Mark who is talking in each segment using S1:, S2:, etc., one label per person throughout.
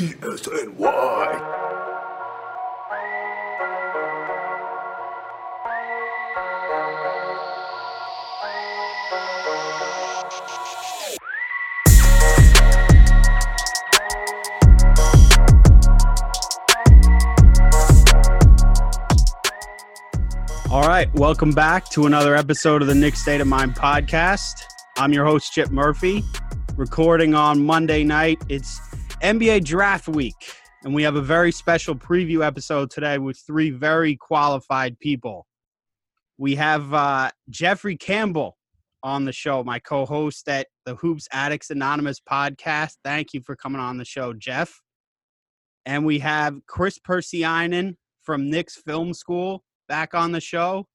S1: ESNY.
S2: All right, welcome back to another episode of the Knick State of Mind podcast. I'm your host, Chip Murphy, recording on Monday night. It's NBA Draft Week, and we have a very special preview episode today with three very qualified people. We have uh, Jeffrey Campbell on the show, my co host at the Hoops Addicts Anonymous podcast. Thank you for coming on the show, Jeff. And we have Chris Persianen from Knicks Film School back on the show.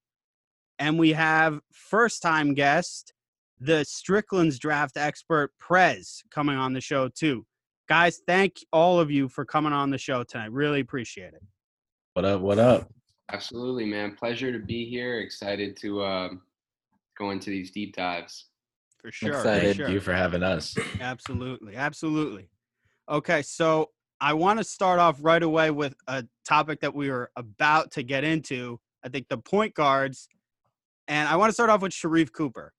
S2: And we have first time guest, the Strickland's draft expert, Prez, coming on the show too. Guys, thank all of you for coming on the show tonight. Really appreciate it.
S3: What up? What up?
S4: Absolutely, man. Pleasure to be here. Excited to um, go into these deep dives.
S2: For sure. for
S3: Excited
S2: sure.
S3: you for having us.
S2: Absolutely. Absolutely. Okay, so I want to start off right away with a topic that we were about to get into. I think the point guards, and I want to start off with Sharife Cooper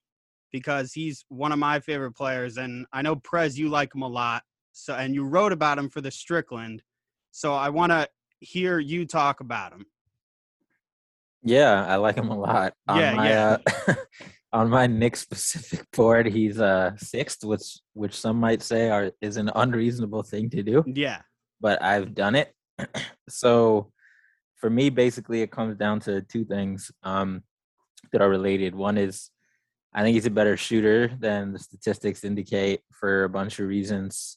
S2: because he's one of my favorite players, and I know Prez, you like him a lot. So, and you wrote about him for the Strickland. So I want to hear you talk about him.
S5: Yeah, I like him a lot. On
S2: Yeah,
S5: my,
S2: yeah.
S5: Uh, on my Knick specific board, he's uh sixth, which which some might say are is an unreasonable thing to do,
S2: Yeah.
S5: but I've done it. so for me, basically, it comes down to two things um, that are related. One is I think he's a better shooter than the statistics indicate for a bunch of reasons.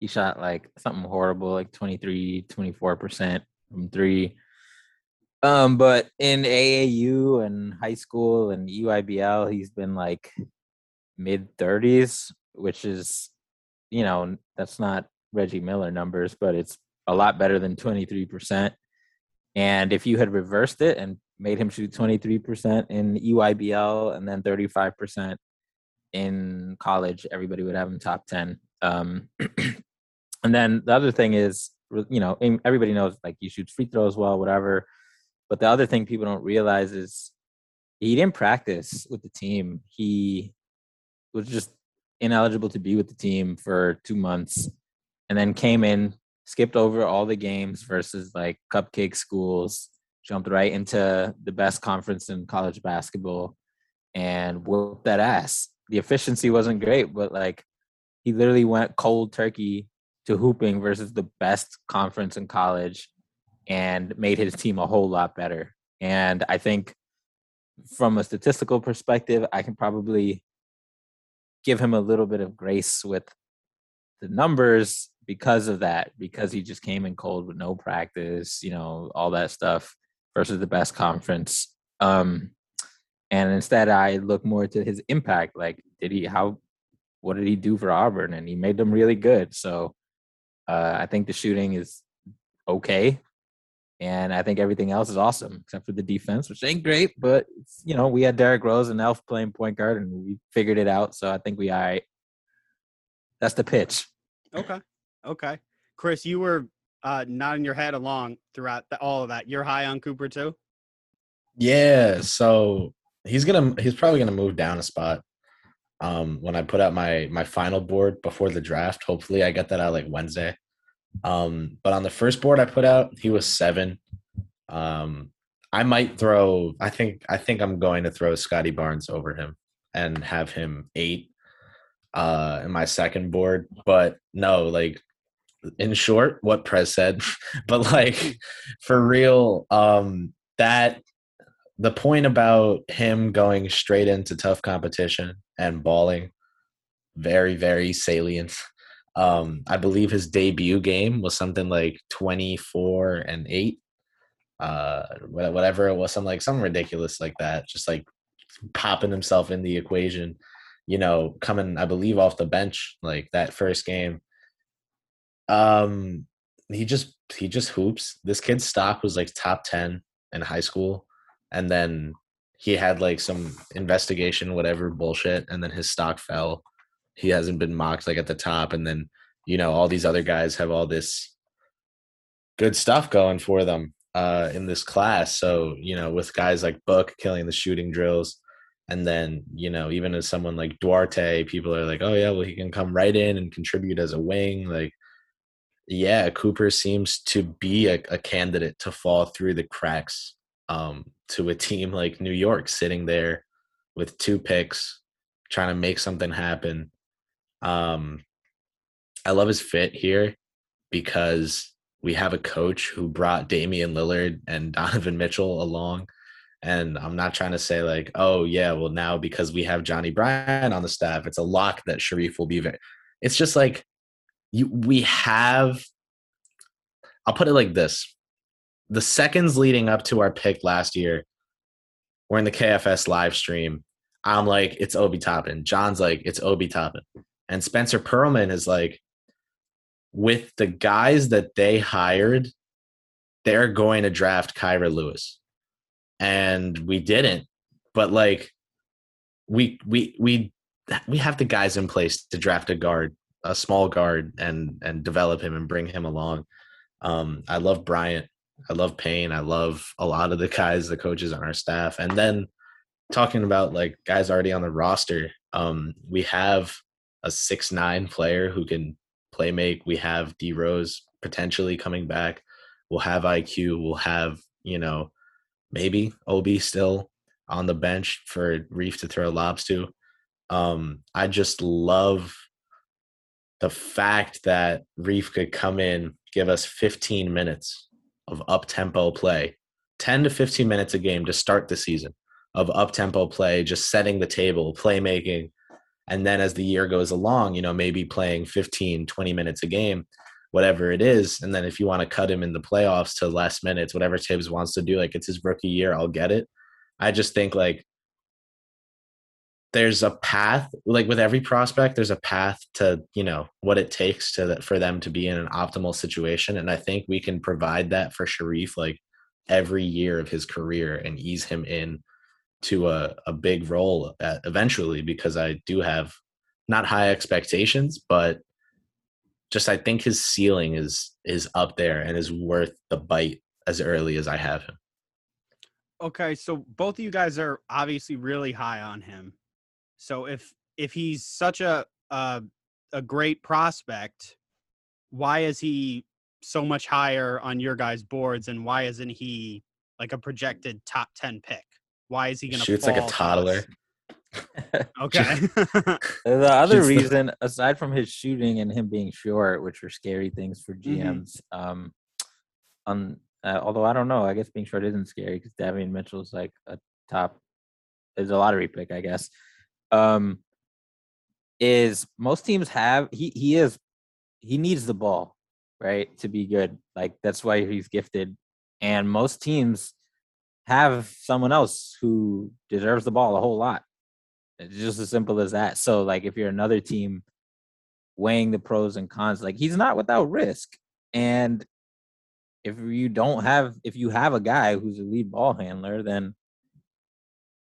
S5: He shot like something horrible, like 23, 24% from three. Um, but in AAU and high school and EYBL, he's been like mid 30s, which is, you know, that's not Reggie Miller numbers, but it's a lot better than 23%. And if you had reversed it and made him shoot 23% in EYBL and then 35% in college, everybody would have him top 10. Um, and then the other thing is, you know, everybody knows like he shoots free throws well, whatever. But the other thing people don't realize is he didn't practice with the team. He was just ineligible to be with the team for two months and then came in, skipped over all the games versus like cupcake schools, jumped right into the best conference in college basketball and whooped that ass. The efficiency wasn't great, but like he literally went cold turkey to hooping versus the best conference in college and made his team a whole lot better. And I think from a statistical perspective, I can probably give him a little bit of grace with the numbers because of that, because he just came in cold with no practice, you know, all that stuff versus the best conference. Um, and instead, I look more to his impact. Like, did he, how, what did he do for Auburn? And he made them really good. So uh, I think the shooting is okay. And I think everything else is awesome except for the defense, which ain't great. But you know, we had Derrick Rose and Elf playing point guard, and we figured it out. So I think we all right. That's the pitch.
S2: Okay. Okay. Chris, you were uh, nodding your head along throughout the, all of that. You're high on Cooper too?
S3: Yeah, so he's gonna he's probably gonna move down a spot. Um, when I put out my my final board before the draft, hopefully I get that out like Wednesday. Um, but on the first board I put out, he was seven. Um, I might throw. I think I think I'm going to throw Scottie Barnes over him and have him eight uh in my second board. But no, like in short, what Prez said. but like for real, um, that the point about him going straight into tough competition and balling very very salient. Um i believe his debut game was something like 24 and 8 uh whatever it was something like something ridiculous like that just like popping himself in the equation you know coming i believe off the bench like that first game. Um he just he just hoops. This kid's stock was like top 10 in high school and then he had like some investigation whatever bullshit and then his stock fell he hasn't been mocked like at the top and then you know, all these other guys have all this good stuff going for them uh, in this class. So, you know, with guys like Book killing the shooting drills, and then, you know, even as someone like Duarte, people are like, oh, yeah, well, he can come right in and contribute as a wing. Like, yeah, Cooper seems to be a, a candidate to fall through the cracks um, to a team like New York sitting there with two picks, trying to make something happen. Um, I love his fit here because we have a coach who brought Damian Lillard and Donovan Mitchell along. And I'm not trying to say like, oh yeah, well now because we have Johnnie Bryant on the staff, it's a lock that Sharife will be there. It's just like you we have I'll put it like this. The seconds leading up to our pick last year, we're in the KFS live stream. I'm like, it's Obi Toppin. John's like, it's Obi Toppin. And Spencer Pearlman is like, with the guys that they hired, they're going to draft Kira Lewis. And we didn't. But like we we we we have the guys in place to draft a guard, a small guard and and develop him and bring him along. Um I love Bryant. I love Payne. I love a lot of the guys, the coaches on our staff. And then talking about like guys already on the roster, um, we have a six nine player who can play make. We have D Rose potentially coming back. We'll have IQ. We'll have, you know, maybe OB still on the bench for Reef to throw lobs to. Um, I just love the fact that Reef could come in, give us 15 minutes of up tempo play, 10 to 15 minutes a game to start the season of up tempo play, just setting the table, playmaking, and then as the year goes along you know maybe playing 15 20 minutes a game whatever it is. And then if you want to cut him in the playoffs to last minutes whatever Thibs wants to do like it's his rookie year I'll get it. I just think like there's a path like with every prospect there's a path to you know what it takes to for them to be in an optimal situation and I think we can provide that for Sharife like every year of his career and ease him in to a, a big role at, eventually because I do have not high expectations, but just I think his ceiling is is up there and is worth the bite as early as I have him.
S2: Okay, so both of you guys are obviously really high on him. So if if he's such a a, a great prospect, why is he so much higher on your guys' boards and why isn't he like a projected top 10 pick? Why is he going to
S3: shoots like a toddler?
S2: okay.
S5: the other reason, aside from his shooting and him being short, which are scary things for GMs, mm-hmm. um, on uh, although I don't know, I guess being short isn't scary because Davion Mitchell is like a top, is a lottery pick, I guess. Um, is most teams have he he is he needs the ball right to be good like that's why he's gifted and most teams have someone else who deserves the ball a whole lot. It's just as simple as that. So, like, if you're another team weighing the pros and cons, like, he's not without risk. And if you don't have, if you have a guy who's a lead ball handler, then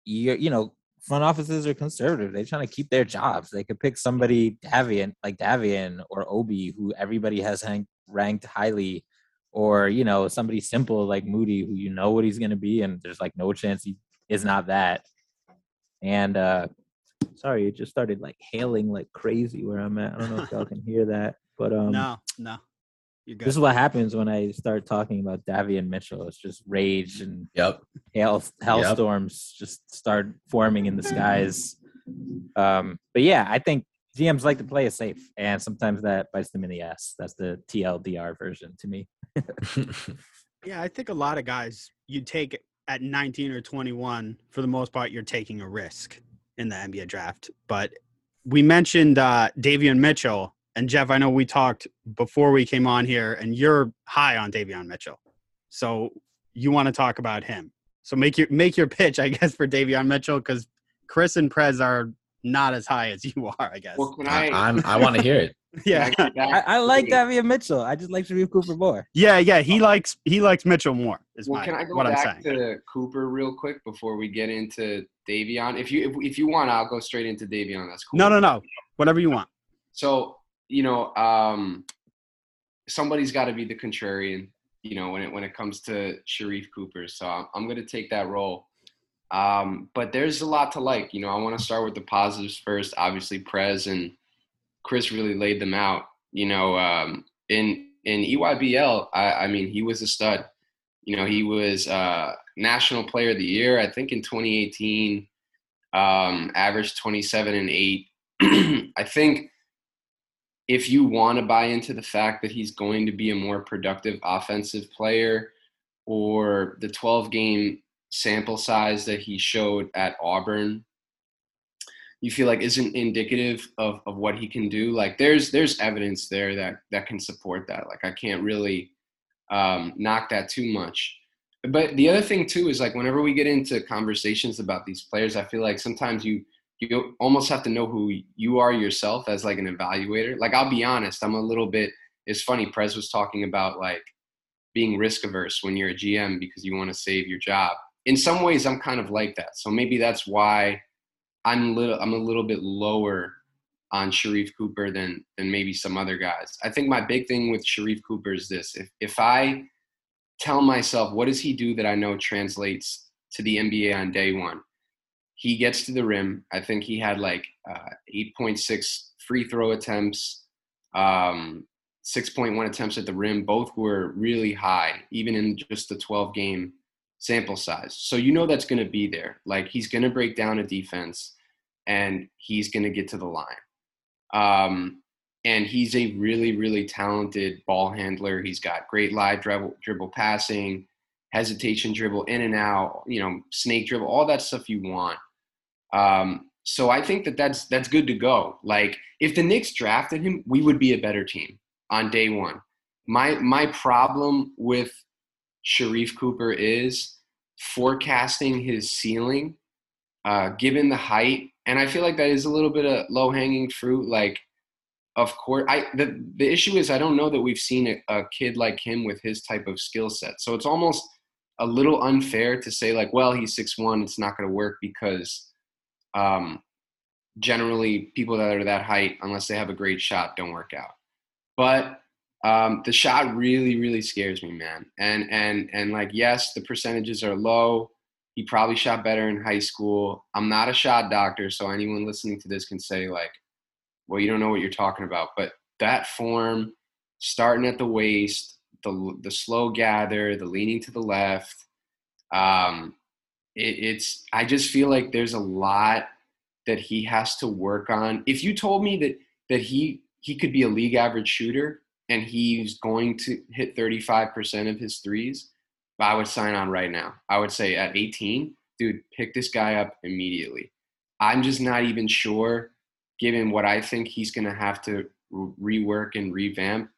S5: you're you know, front offices are conservative. They're trying to keep their jobs. They could pick somebody Davion, like Davion or Obi, who everybody has ranked highly or you know somebody simple like Moody who you know what he's going to be and there's like no chance he is not that. And uh sorry, it just started like hailing like crazy where I'm at. I don't know if y'all can hear that, but um
S2: no, no.
S5: This is what happens when I start talking about Davion Mitchell. It's just rage and
S3: yep.
S5: hail hailstorms yep. just start forming in the skies. Um, but yeah, I think GMs like to play it safe, and sometimes that bites them in the ass. That's the TLDR version to me.
S2: yeah, I think a lot of guys you take at 19 or 21, for the most part, you're taking a risk in the NBA draft. But we mentioned uh, Davion Mitchell, and Jeff, I know we talked before we came on here, and you're high on Davion Mitchell. So you want to talk about him. So make your make your pitch, I guess, for Davion Mitchell, because Chris and Prez are not as high as you are, I guess.
S4: Well, I?
S3: I, I'm, I want to hear it.
S2: yeah,
S5: I, I, like Davion Mitchell. I just like Sharife Cooper more.
S2: Yeah, yeah, he likes he likes Mitchell more. Is
S4: well,
S2: my,
S4: can I go
S2: what
S4: back
S2: I'm saying.
S4: to Cooper real quick before we get into Davion? If you if, if you want, I'll go straight into Davion. That's cool.
S2: No, no, no. Whatever you want.
S4: So you know, um, somebody's got to be the contrarian. You know, when it when it comes to Sharife Cooper, so I'm, I'm going to take that role. Um, but there's a lot to like. You know, I want to start with the positives first. Obviously, Prez and Chris really laid them out. You know, um, in in EYBL, I, I mean, he was a stud. You know, he was uh, National Player of the Year, I think, in 2018. Um, averaged 27 and eight. I think if you want to buy into the fact that he's going to be a more productive offensive player, or the 12 game sample size that he showed at Auburn you feel like isn't indicative of, of what he can do? Like there's there's evidence there that that can support that. Like i can't really um, knock that too much. But the other thing too is like whenever we get into conversations about these players i feel like sometimes you you almost have to know who you are yourself as like an evaluator. Like i'll be honest i'm a little bit it's funny prez was talking about like being risk averse when you're a gm because you want to save your job. In some ways i'm kind of like that. So maybe that's why I'm little I'm a little bit lower on Sharife Cooper than than maybe some other guys. I think my big thing with Sharife Cooper is this: if if I tell myself what does he do that I know translates to the NBA on day one, he gets to the rim. I think he had like uh, 8.6 free throw attempts, um, 6.1 attempts at the rim. Both were really high, even in just the 12 game sample size. So you know that's going to be there. Like he's going to break down a defense and he's going to get to the line. Um, and he's a really, really talented ball handler. He's got great live dribble, dribble passing, hesitation dribble, in and out, you know, snake dribble, all that stuff you want. Um, so I think that that's that's good to go. Like if the Knicks drafted him, we would be a better team on day one. My my problem with Sharife Cooper is forecasting his ceiling, uh, given the height. And I feel like that is a little bit of low hanging fruit. Like, of course, I the the issue is I don't know that we've seen a, a kid like him with his type of skill set. So it's almost a little unfair to say like, well, he's six one, it's not going to work because um, generally people that are that height, unless they have a great shot, don't work out. But um, the shot really, really scares me, man. And and and like, yes, the percentages are low. He probably shot better in high school. I'm not a shot doctor, so anyone listening to this can say like, well, you don't know what you're talking about. But that form, starting at the waist, the the slow gather, the leaning to the left, um, it's. I just feel like there's a lot that he has to work on. If you told me that that he he could be a league average shooter, and he's going to hit 35% of his threes, I would sign on right now. I would say at 18, dude, pick this guy up immediately. I'm just not even sure, given what I think he's going to have to rework and revamp.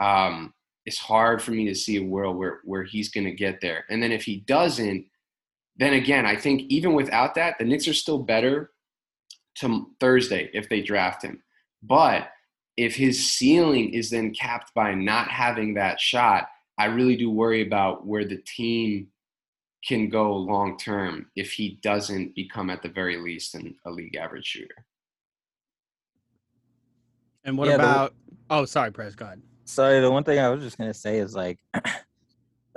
S4: Um, it's hard for me to see a world where, where he's going to get there. And then if he doesn't, then again, I think even without that, the Knicks are still better to Thursday if they draft him. But if his ceiling is then capped by not having that shot, I really do worry about where the team can go long term if he doesn't become at the very least an, a league average shooter.
S2: And what yeah, about? The, oh, sorry, Prez. Go ahead.
S5: Sorry, the one thing I was just gonna say is like,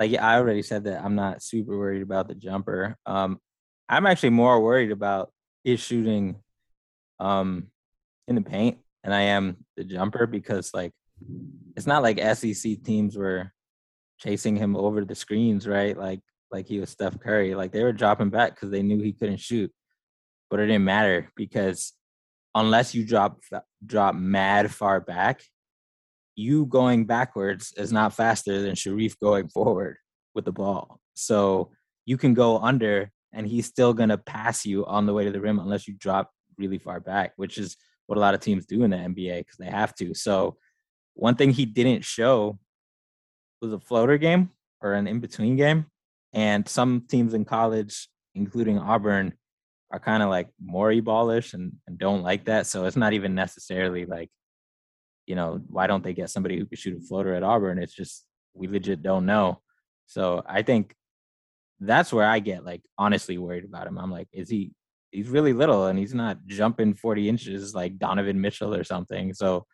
S5: like I already said that I'm not super worried about the jumper. Um, I'm actually more worried about his shooting, um, in the paint and I am the jumper because like it's not like SEC teams were chasing him over the screens, right? Like like he was Steph Curry. Like they were dropping back because they knew he couldn't shoot, but it didn't matter because unless you drop drop mad far back, you going backwards is not faster than Sharife going forward with the ball. So you can go under and he's still gonna pass you on the way to the rim unless you drop really far back, which is what a lot of teams do in the NBA because they have to. So one thing he didn't show was a floater game or an in-between game. And some teams in college, including Auburn, are kind of like more ballish and, and don't like that. So it's not even necessarily like, you know, why don't they get somebody who could shoot a floater at Auburn? It's just we legit don't know. So I think that's where I get like honestly worried about him. I'm like, is he he's really little and he's not jumping 40 inches like Donovan Mitchell or something. So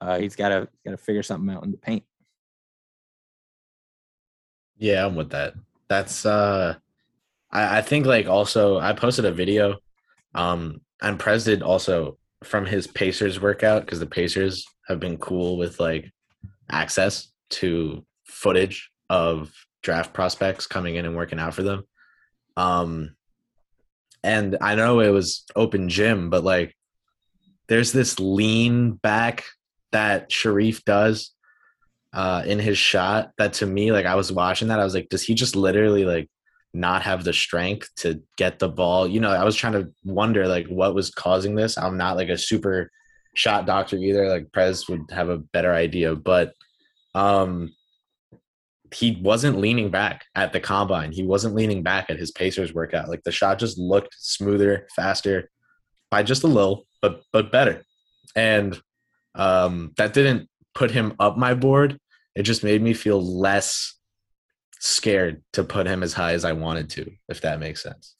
S5: uh, he's got to got to figure something out in the paint.
S3: Yeah, I'm with that. That's uh I, I think like also I posted a video um and Prez did also from his Pacers workout because the Pacers have been cool with like access to footage of draft prospects coming in and working out for them. Um and I know it was open gym, but like there's this lean back that Sharife does uh, in his shot that to me, like I was watching that, I was like, does he just literally like not have the strength to get the ball? You know, I was trying to wonder like what was causing this. I'm not like a super shot doctor either. Like Prez would have a better idea, but um he wasn't leaning back at the combine. He wasn't leaning back at his Pacers workout. Like the shot just looked smoother, faster by just a little, but but better. And um that didn't put him up my board it just made me feel less scared to put him as high as I wanted to, if that makes sense.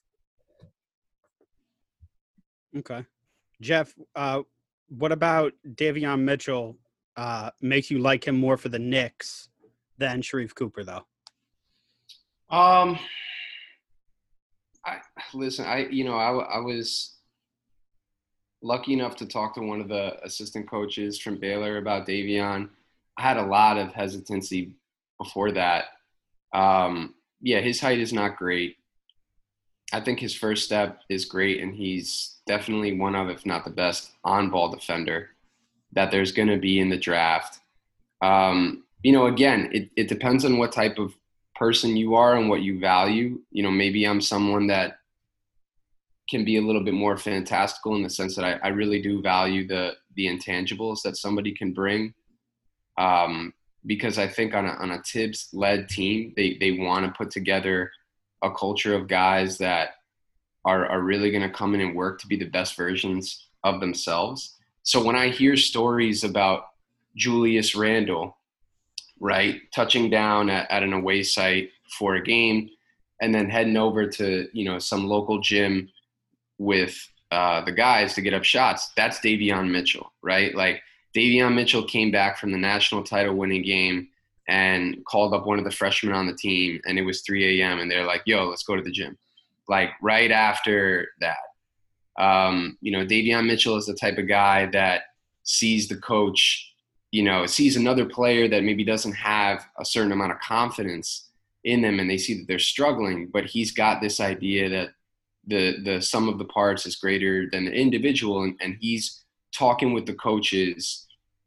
S2: Okay. Jeff, uh, what about Davion Mitchell uh, make you like him more for the Knicks than Sharife Cooper, though?
S4: Um, I listen. I you know I I was lucky enough to talk to one of the assistant coaches from Baylor about Davion I had a lot of hesitancy before that. Um, yeah, his height is not great. I think his first step is great, and he's definitely one of, if not the best, on ball defender that there's going to be in the draft. Um, you know, again, it, it depends on what type of person you are and what you value. You know, maybe I'm someone that can be a little bit more fantastical in the sense that I, I really do value the the intangibles that somebody can bring um, because I think on a, on a Thibs led team, they, they want to put together a culture of guys that are, are really going to come in and work to be the best versions of themselves. So when I hear stories about Julius Randle, right, touching down at, at an away site for a game and then heading over to, you know, some local gym with uh, the guys to get up shots, that's Davion Mitchell, right? Like – Davion Mitchell came back from the national title winning game and called up one of the freshmen on the team, and it was 3 a.m. and they're like, "Yo, let's go to the gym." Like right after that, um, you know, Davion Mitchell is the type of guy that sees the coach, you know, sees another player that maybe doesn't have a certain amount of confidence in them, and they see that they're struggling, but he's got this idea that the the sum of the parts is greater than the individual, and, and he's talking with the coaches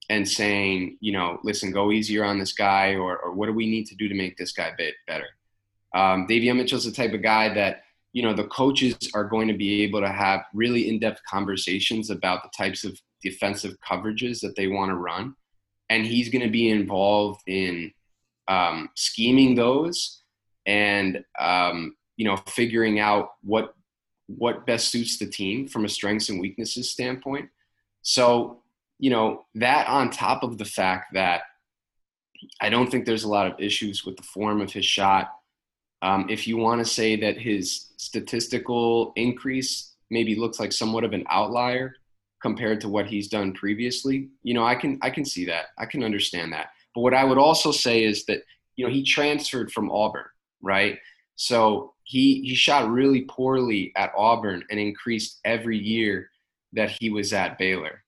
S4: and saying, you know, listen, go easier on this guy, or, or what do we need to do to make this guy bit better? Um, Davion Mitchell's the type of guy that, you know, the coaches are going to be able to have really in-depth conversations about the types of defensive coverages that they want to run, and he's going to be involved in um, scheming those and um, you know figuring out what what best suits the team from a strengths and weaknesses standpoint. So, you know, that on top of the fact that I don't think there's a lot of issues with the form of his shot. Um, if you want to say that his statistical increase maybe looks like somewhat of an outlier compared to what he's done previously, you know, I can I can see that. I can understand that. But what I would also say is that you know he transferred from Auburn, right? So he he shot really poorly at Auburn and increased every year that he was at Baylor.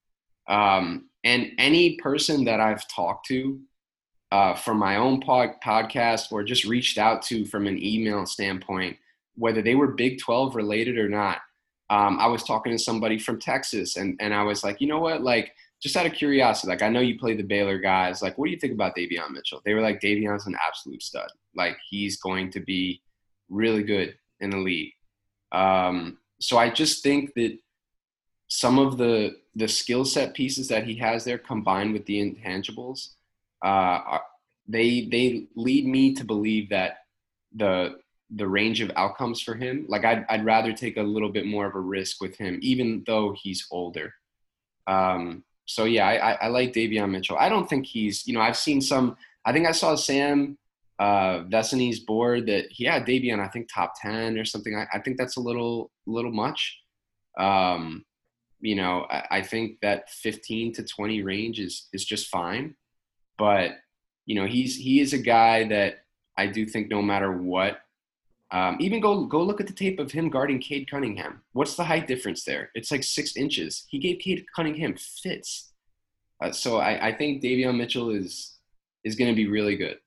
S4: Um, and any person that I've talked to uh, from my own pod- podcast or just reached out to from an email standpoint, whether they were Big 12 related or not, um, I was talking to somebody from Texas and, and I was like, you know what? Like, just out of curiosity, like, I know you play the Baylor guys. Like, what do you think about Davion Mitchell? They were like, Davion's an absolute stud. Like, he's going to be really good in the league. Um, so I just think that some of the the skill set pieces that he has there combined with the intangibles uh, they they lead me to believe that the the range of outcomes for him like I'd, I'd rather take a little bit more of a risk with him even though he's older. Um, so yeah I, I, like Davion Mitchell. I don't think he's you know I've seen some I think I saw Sam uh, Vecenie's board that he had Davion I think top 10 or something. I, I think that's a little little much. Um, you know, I, I think that 15 to 20 range is is just fine. But you know, he's he is a guy that I do think no matter what, um, even go go look at the tape of him guarding Cade Cunningham. What's the height difference there? It's like six inches. He gave Cade Cunningham fits. Uh, so I, I think Davion Mitchell is is going to be really good.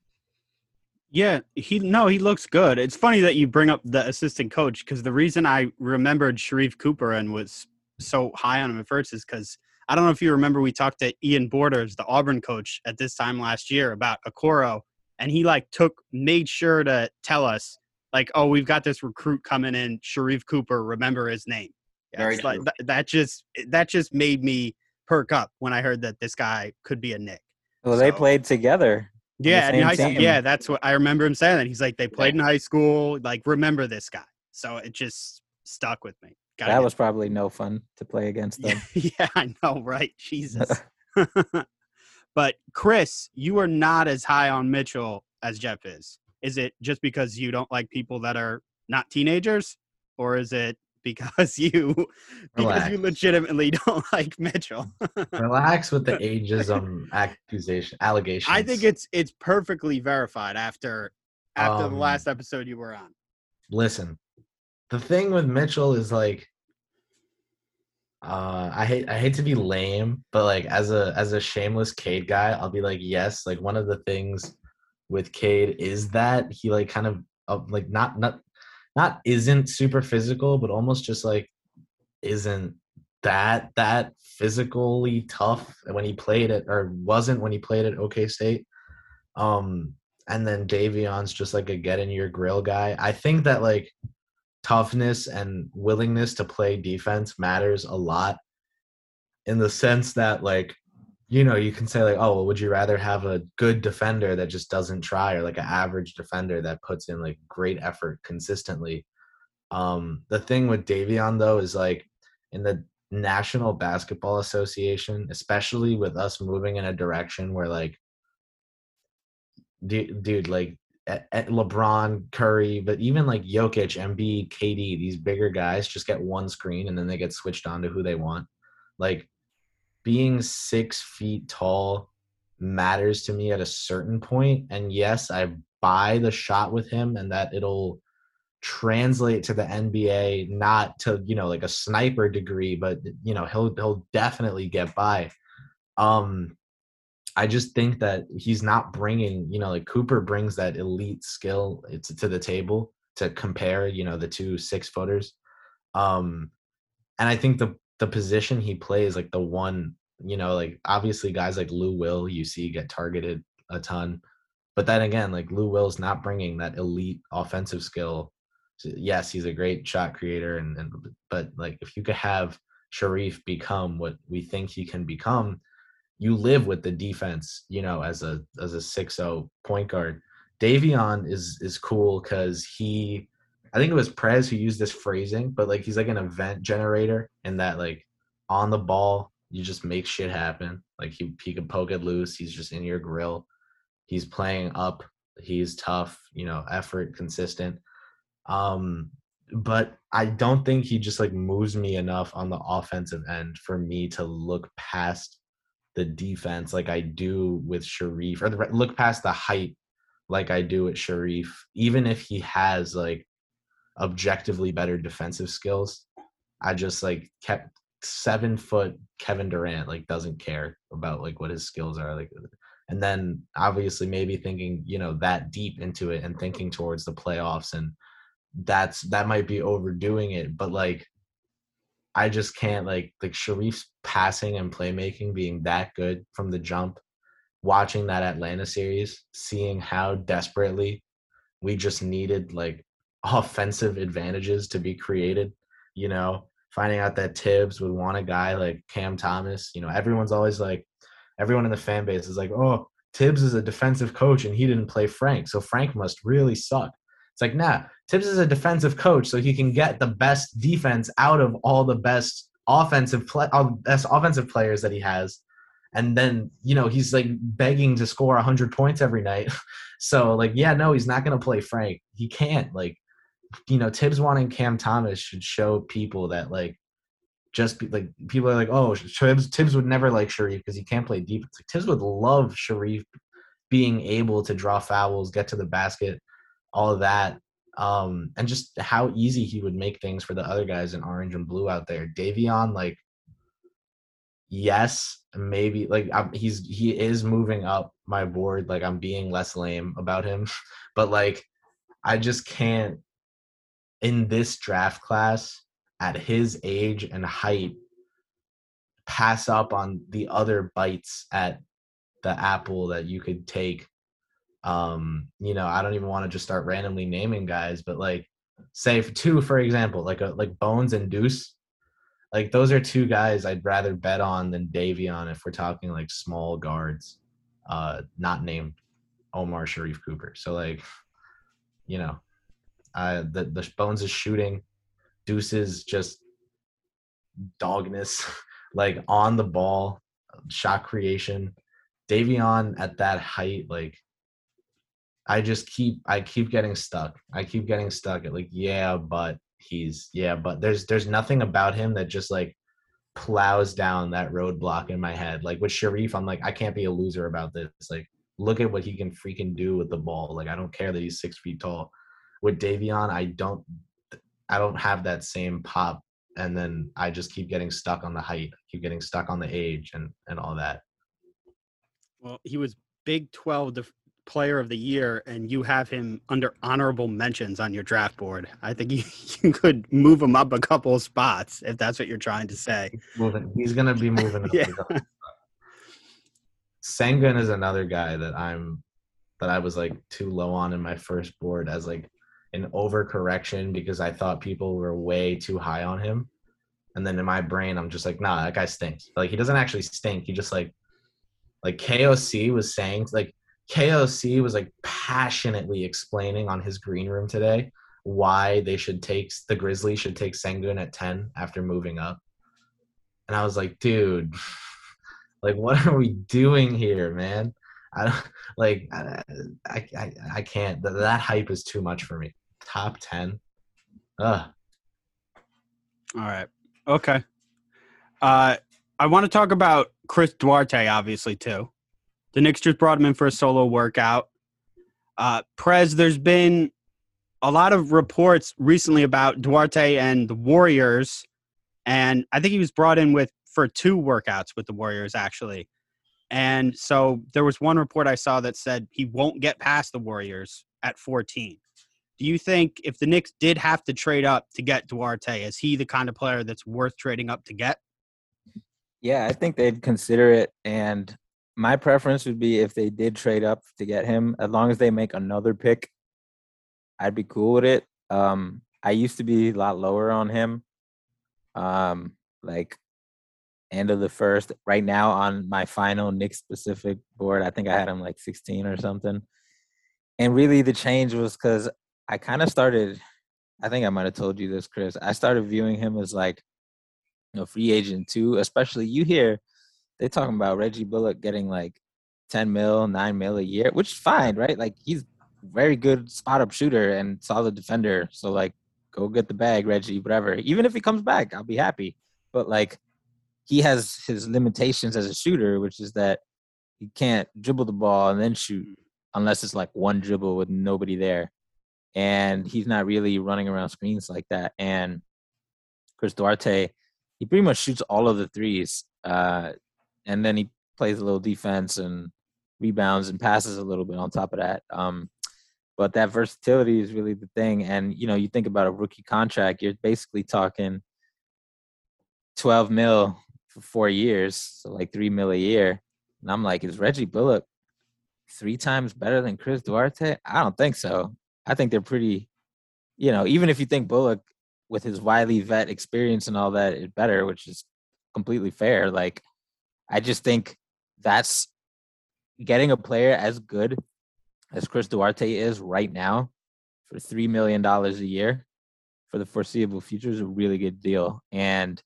S2: Yeah, he no, he looks good. It's funny that you bring up the assistant coach because the reason I remembered Sharife Cooper and was so high on him at first is because I don't know if you remember we talked to Ian Borders, the Auburn coach, at this time last year about Okoro, and he like took made sure to tell us like, oh, we've got this recruit coming in, Sharif Cooper. Remember his name. Yeah,
S4: Very
S2: it's like,
S4: true.
S2: that, that just that just made me perk up when I heard that this guy could be a Knick.
S5: Well, they played together.
S2: Yeah, in
S5: same
S2: high school. Yeah, that's what I remember him saying. That he's like they played in high school. Like remember this guy. So it just stuck with me. Gotta
S5: that
S2: get-
S5: was probably no fun to play against them.
S2: yeah, yeah, I know, right? Jesus. but Chris, you are not as high on Mitchell as Jeff is. Is it just because you don't like people that are not teenagers, or is it because you because you legitimately don't like Mitchell?
S3: Relax with the ageism accusation allegations.
S2: I think it's it's perfectly verified after after the
S3: Um,
S2: last episode you were on.
S3: listen. The thing with Mitchell is like uh I hate I hate to be lame, but like as a as a shameless Cade guy, I'll be like, yes, like one of the things with Cade is that he like kind of uh, like not not not isn't super physical, but almost just like isn't that that physically tough when he played it or wasn't when he played at OK State. Um and then Davion's just like a get in your grill guy. I think that like toughness and willingness to play defense matters a lot in the sense that like you know you can say like oh well, would you rather have a good defender that just doesn't try or like an average defender that puts in like great effort consistently? Um the thing with Davion though is like in the National Basketball Association especially with us moving in a direction where like dude, dude like at, LeBron, Curry, but even like Jokic, Embiid, KD, these bigger guys just get one screen and then they get switched on to who they want. Like being six feet tall matters to me at a certain point. And yes, I buy the shot with him and that it'll translate to the NBA, not to, you know, like a sniper degree, but you know, he'll he'll definitely get by. Um I just think that he's not bringing, you know, like Cooper brings that elite skill it's to the table to compare, you know, the two six footers. Um, and I think the the position he plays, like the one, you know, like obviously guys like Lou Will you see get targeted a ton, but then again, like Lou Will's not bringing that elite offensive skill. So, yes, he's a great shot creator, and, and but like if you could have Sharife become what we think he can become, you live with the defense, you know, as a as a 6-0 point guard. Davion is is cool because he I think it was Prez who used this phrasing, but like he's like an event generator and that like on the ball, you just make shit happen. Like he he can poke it loose, he's just in your grill. He's playing up, he's tough, you know, effort, consistent. Um but I don't think he just like moves me enough on the offensive end for me to look past the defense like I do with Sharife, or the, look past the height like I do with Sharife, even if he has like objectively better defensive skills. I just like kept seven foot Kevin Durant like doesn't care about like what his skills are like and then obviously maybe thinking you know that deep into it and thinking towards the playoffs and that's that might be overdoing it but like I just can't like like Sharife's passing and playmaking being that good from the jump. Watching that Atlanta series, seeing how desperately we just needed like offensive advantages to be created, you know, finding out that Thibs would want a guy like Cam Thomas, you know, everyone's always like everyone in the fan base is like, "Oh, Thibs is a defensive coach and he didn't play Frank, so Frank must really suck." It's like, nah, Thibs is a defensive coach, so he can get the best defense out of all the best offensive play, all best offensive players that he has. And then, you know, he's like begging to score 100 points every night. so, like, yeah, no, he's not going to play Frank. He can't. Like, you know, Thibs wanting Cam Thomas should show people that, like, just be, like people are like, oh, Thibs Thibs would never like Sharife because he can't play deep. Like Thibs would love Sharife being able to draw fouls, get to the basket, all of that, um, and just how easy he would make things for the other guys in orange and blue out there. Davion, like, yes, maybe like I'm, he's he is moving up my board. Like I'm being less lame about him, but like I just can't in this draft class at his age and height pass up on the other bites at the apple that you could take um you know i don't even want to just start randomly naming guys but like say for two for example like a like bones and deuce like those are two guys i'd rather bet on than davion if we're talking like small guards uh not named omar sharif cooper. So like you know uh the the bones is shooting deuce is just dogness like on the ball shot creation. Davion at that height like I just keep I keep getting stuck. I keep getting stuck at like yeah, but he's yeah, but there's there's nothing about him that just like plows down that roadblock in my head. Like with Sharife, I'm like I can't be a loser about this. Like look at what he can freaking do with the ball. Like I don't care that he's six feet tall. With Davion, I don't I don't have that same pop, and then I just keep getting stuck on the height, keep getting stuck on the age, and and all that.
S2: Well, he was Big Twelve def- player of the year and you have him under honorable mentions on your draft board, I think you, you could move him up a couple of spots if that's what you're trying to say.
S3: Moving, he's gonna be moving.
S2: yeah.
S3: Sengun is another guy that I'm that I was like too low on in my first board as like an overcorrection because I thought people were way too high on him. And then in my brain, I'm just like, nah, that guy stinks. Like he doesn't actually stink. He just like like KOC was saying like KOC was like passionately explaining on his green room today why they should take the Grizzlies should take Sengun at 10 after moving up. And I was like, dude, like what are we doing here, man? I don't like I I, I can't that, that hype is too much for me. Top 10. Ugh.
S2: All right. Okay. Uh I want to talk about Chris Duarte obviously too. The Knicks just brought him in for a solo workout. Uh, Prez, there's been a lot of reports recently about Duarte and the Warriors, and I think he was brought in with for two workouts with the Warriors actually. And so there was one report I saw that said he won't get past the Warriors at 14. Do you think if the Knicks did have to trade up to get Duarte, is he the kind of player that's worth trading up to get?
S5: Yeah, I think they'd consider it. And my preference would be if they did trade up to get him, as long as they make another pick, I'd be cool with it. Um, I used to be a lot lower on him. Um, like end of the first. Right now on my final Knick specific board, I think I had him like 16 or something. And really the change was because I kind of started, I think I might have told you this, Chris. I started viewing him as like a free agent too, especially you hear they're talking about Reggie Bullock getting like 10 mil, 9 mil a year, which is fine, right? Like he's very good spot up shooter and solid defender. So like go get the bag, Reggie, whatever. Even if he comes back, I'll be happy. But like he has his limitations as a shooter, which is that he can't dribble the ball and then shoot unless it's like one dribble with nobody there. And he's not really running around screens like that. And Chris Duarte, he pretty much shoots all of the threes. Uh, and then he plays a little defense and rebounds and passes a little bit on top of that. Um, but that versatility is really the thing. And you know, you think about a rookie contract, you're basically talking 12 mil for four years, so like three mil a year. And I'm like, is Reggie Bullock three times better than Chris Duarte? I don't think so. I think they're pretty, you know, even if you think Bullock with his Wiley vet experience and all that is better, which is completely fair, like I just think that's getting a player as good as Chris Duarte is right now for three million dollars a year for the foreseeable future is a really good deal. And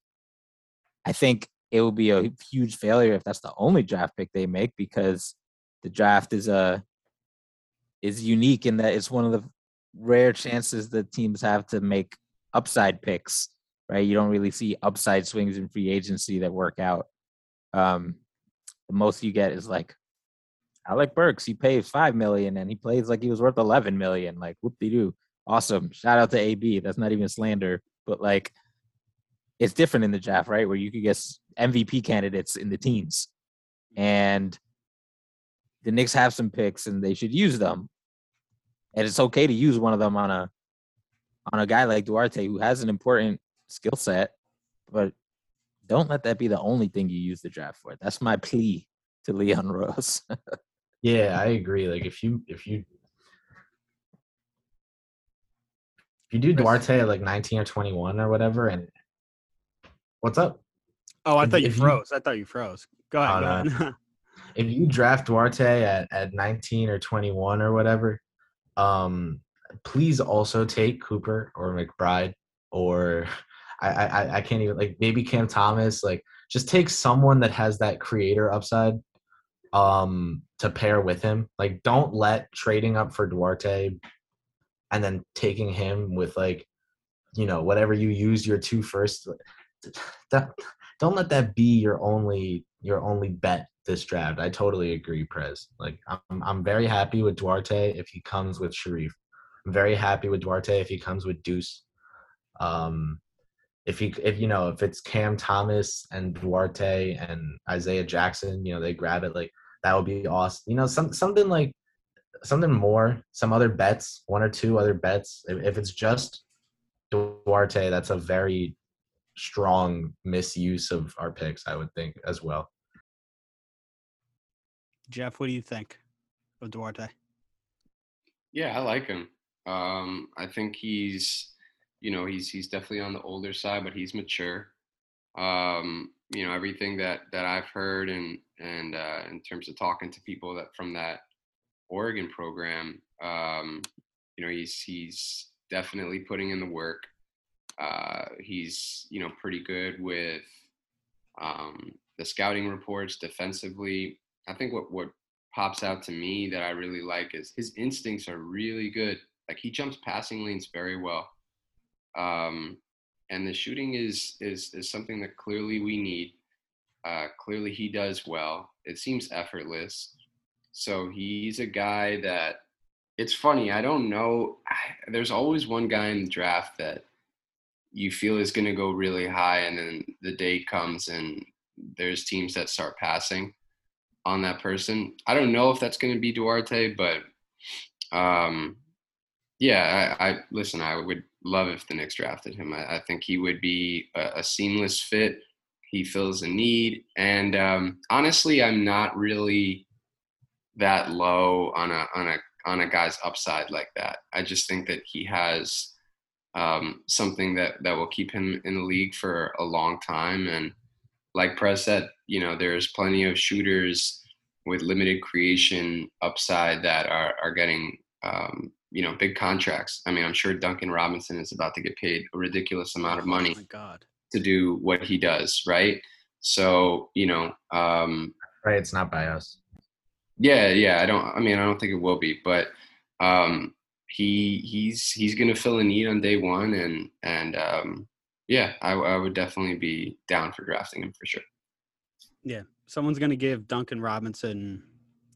S5: I think it will be a huge failure if that's the only draft pick they make because the draft is a uh, is unique in that it's one of the rare chances that teams have to make upside picks. right? You don't really see upside swings in free agency that work out. Um, the most you get is like Alec Burks. He pays five million and he plays like he was worth eleven million. Like whoop de doo, awesome. Shout out to AB. That's not even slander, but like it's different in the draft, right? Where you could get MVP candidates in the teens, and the Knicks have some picks and they should use them. And it's okay to use one of them on a on a guy like Duarte who has an important skill set, but don't let that be the only thing you use the draft for. That's my plea to Leon Rose.
S3: yeah, I agree. Like if you if you if you do Duarte at like 19 or 21 or whatever, and what's up?
S2: Oh, I
S3: If-
S2: thought you
S3: if you-
S2: froze. I thought you froze. Go ahead. Go ahead.
S3: If you draft Duarte at, at 19 or 21 or whatever, um, please also take Cooper or McBride or I, I I- can't even like maybe Cam Thomas. Like just take someone that has that creator upside um to pair with him. Like don't let trading up for Duarte and then taking him with like you know whatever you use your two first that, don't let that be your only your only bet this draft. I totally agree, Prez. Like I'm I'm very happy with Duarte if he comes with Sharife. I'm very happy with Duarte if he comes with Deuce. Um if he if you know if it's Cam Thomas and Duarte and Isaiah Jackson, you know, they grab it like that would be awesome. You know, some something like something more, some other bets, one or two other bets. If, if it's just Duarte, that's a very strong misuse of our picks, I would think as well.
S2: Jeff, what do you think of Duarte?
S4: Yeah, I like him. Um, I think he's, you know, he's he's definitely on the older side, but he's mature. Um, you know, everything that that I've heard and and uh, in terms of talking to people that from that Oregon program, um, you know, he's he's definitely putting in the work. Uh, he's you know pretty good with um, the scouting reports defensively. I think what what pops out to me that I really like is his instincts are really good. Like he jumps passing lanes very well. Um, and the shooting is is is something that clearly we need. Uh, clearly he does well. It seems effortless. So he's a guy that it's funny. I don't know. I, there's always one guy in the draft that you feel is going to go really high, and then the day comes and there's teams that start passing on that person. I don't know if that's going to be Duarte, but um, yeah, I, I listen. I would love if the Knicks drafted him. I, I think he would be a, a, seamless fit. He fills a need, and um, honestly, I'm not really that low on a on a on a guy's upside like that. I just think that he has um, something that that will keep him in the league for a long time. And like Prez said, you know, there's plenty of shooters with limited creation upside that are are getting um, you know big contracts. I mean, I'm sure Duncan Robinson is about to get paid a ridiculous amount of money
S2: Oh my God.
S4: to do what he does, right? So you know, um,
S3: Right, it's not by us.
S4: yeah, yeah. I don't. I mean, I don't think it will be, but um, he he's he's gonna fill a need on day one, and and um, yeah, I, I would definitely be down for drafting him for sure.
S2: Yeah, someone's going to give Duncan Robinson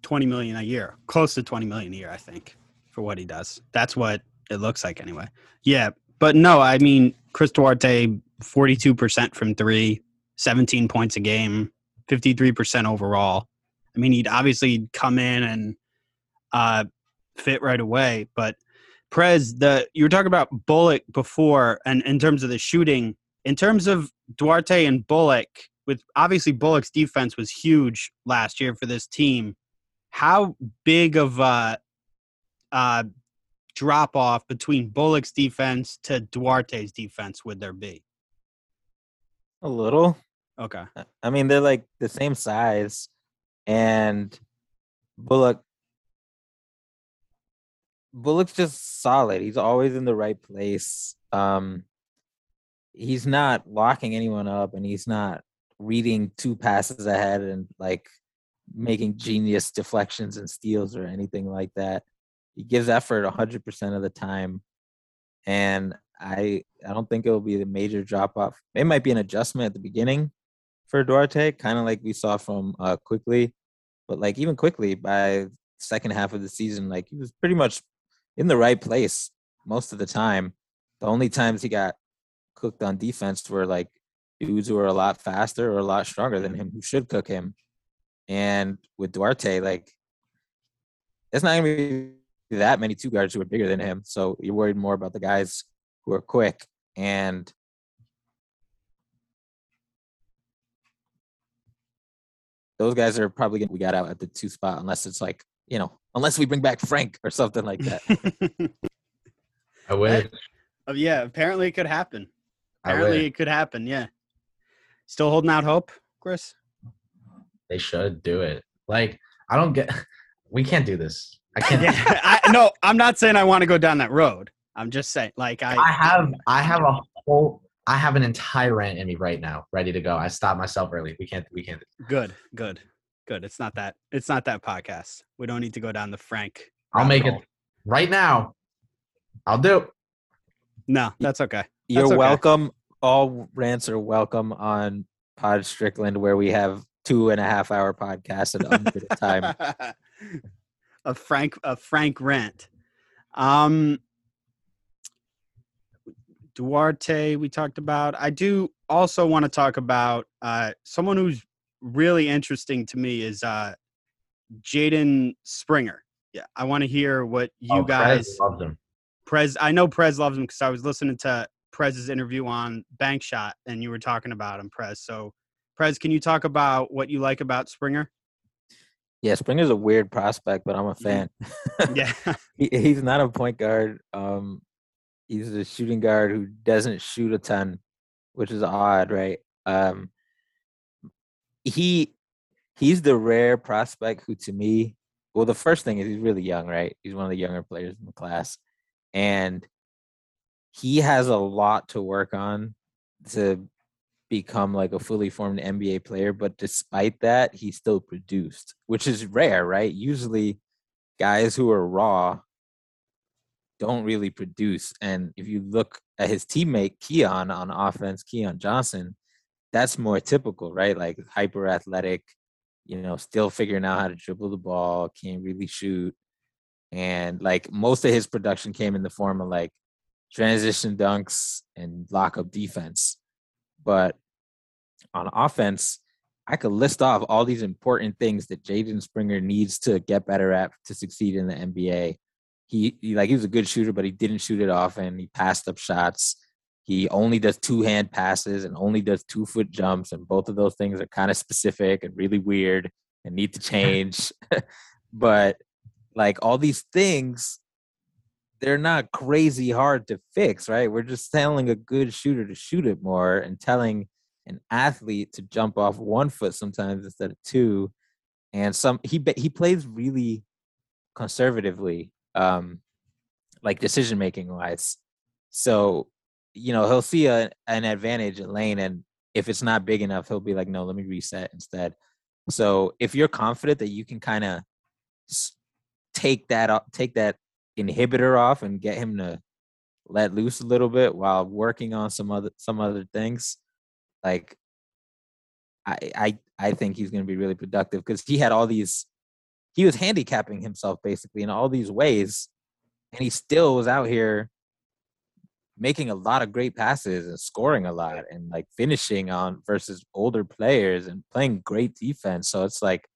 S2: twenty million a year, close to twenty million a year, I think, for what he does. That's what it looks like, anyway. Yeah, but no, I mean, Chris Duarte, forty-two percent from three, 17 points a game, fifty-three percent overall. I mean, he'd obviously come in and uh, fit right away, but. Prez, the you were talking about Bullock before, and in terms of the shooting, in terms of Duarte and Bullock, with obviously Bullock's defense was huge last year for this team. How big of a uh, drop off between Bullock's defense to Duarte's defense would there be?
S5: A little.
S2: Okay.
S5: I mean, they're like the same size, and Bullock. Bullock's just solid. He's always in the right place. Um, he's not locking anyone up, and he's not reading two passes ahead and like making genius deflections and steals or anything like that. He gives effort 100% of the time. And I I don't think it will be a major drop off. It might be an adjustment at the beginning for Duarte, kind of like we saw from uh, Quickley, but like even Quickley by second half of the season, like he was pretty much in the right place most of the time. The only times he got cooked on defense were like dudes who are a lot faster or a lot stronger than him who should cook him. And with Duarte, like it's not gonna be that many two guards who are bigger than him. So you're worried more about the guys who are quick and those guys are probably gonna we got out at the two spot unless it's like you know unless we bring back Frank or something like that.
S3: I wish.
S2: Oh, yeah, apparently it could happen.
S3: I
S2: Apparently it could happen. Yeah. Still holding out hope, Chris?
S3: They should do it. Like I don't get. We can't do this. I can't.
S2: Yeah. I, no, I'm not saying I want to go down that road. I'm just saying, like, I.
S3: I have. I have a whole. I have an entire rant in me right now, ready to go. I stopped myself early. We can't. We can't.
S2: Good, good, good. It's not that. It's not that podcast. We don't need to go down the Frank.
S3: I'll
S2: rabbit
S3: make it right now. I'll do. it.
S2: No, that's okay.
S5: You're
S2: okay.
S5: welcome. All rants are welcome on Pod Strickland, where we have two and a half hour podcasts at unlimited time.
S2: a Frank a Frank rant. Um Duarte we talked about. I do also want to talk about uh someone who's really interesting to me is uh Jaden Springer. Yeah, I want to hear what you
S3: Oh,
S2: guys
S3: Prez.
S2: Prez I know Prez loves him because I was listening to Prez's interview on Bank Shot and you were talking about him, Prez. So Prez, can you talk about what you like about Springer?
S5: Yeah, Springer's a weird prospect, but I'm a fan.
S2: Yeah.
S5: he, he's not a point guard. Um, he's a shooting guard who doesn't shoot a ton, which is odd, right? Um, he he's the rare prospect who, to me, well, the first thing is he's really young, right? He's one of the younger players in the class, and he has a lot to work on to become like a fully formed NBA player. But despite that, he still produced, which is rare, right? Usually, guys who are raw don't really produce. And if you look at his teammate Keon on offense, Keon Johnson, that's more typical, right? Like hyper athletic, you know, still figuring out how to dribble the ball, can't really shoot. And like most of his production came in the form of like transition dunks and lock up defense. But on offense, I could list off all these important things that Jaden Springer needs to get better at to succeed in the NBA. He, he like he was a good shooter, but he didn't shoot it often. He passed up shots. He only does two hand passes and only does two foot jumps, and both of those things are kind of specific and really weird and need to change. but like all these things, they're not crazy hard to fix, right? We're just telling a good shooter to shoot it more and telling an athlete to jump off one foot sometimes instead of two. And some he he plays really conservatively, um, like decision making wise. So you know he'll see a, an advantage in lane, and if it's not big enough, he'll be like, "No, let me reset instead." So if you're confident that you can kind of take that take that inhibitor off, and get him to let loose a little bit while working on some other some other things, like I I I think he's going to be really productive because he had all these. He was handicapping himself basically in all these ways, and he still was out here making a lot of great passes and scoring a lot and like finishing on versus older players and playing great defense. So it's like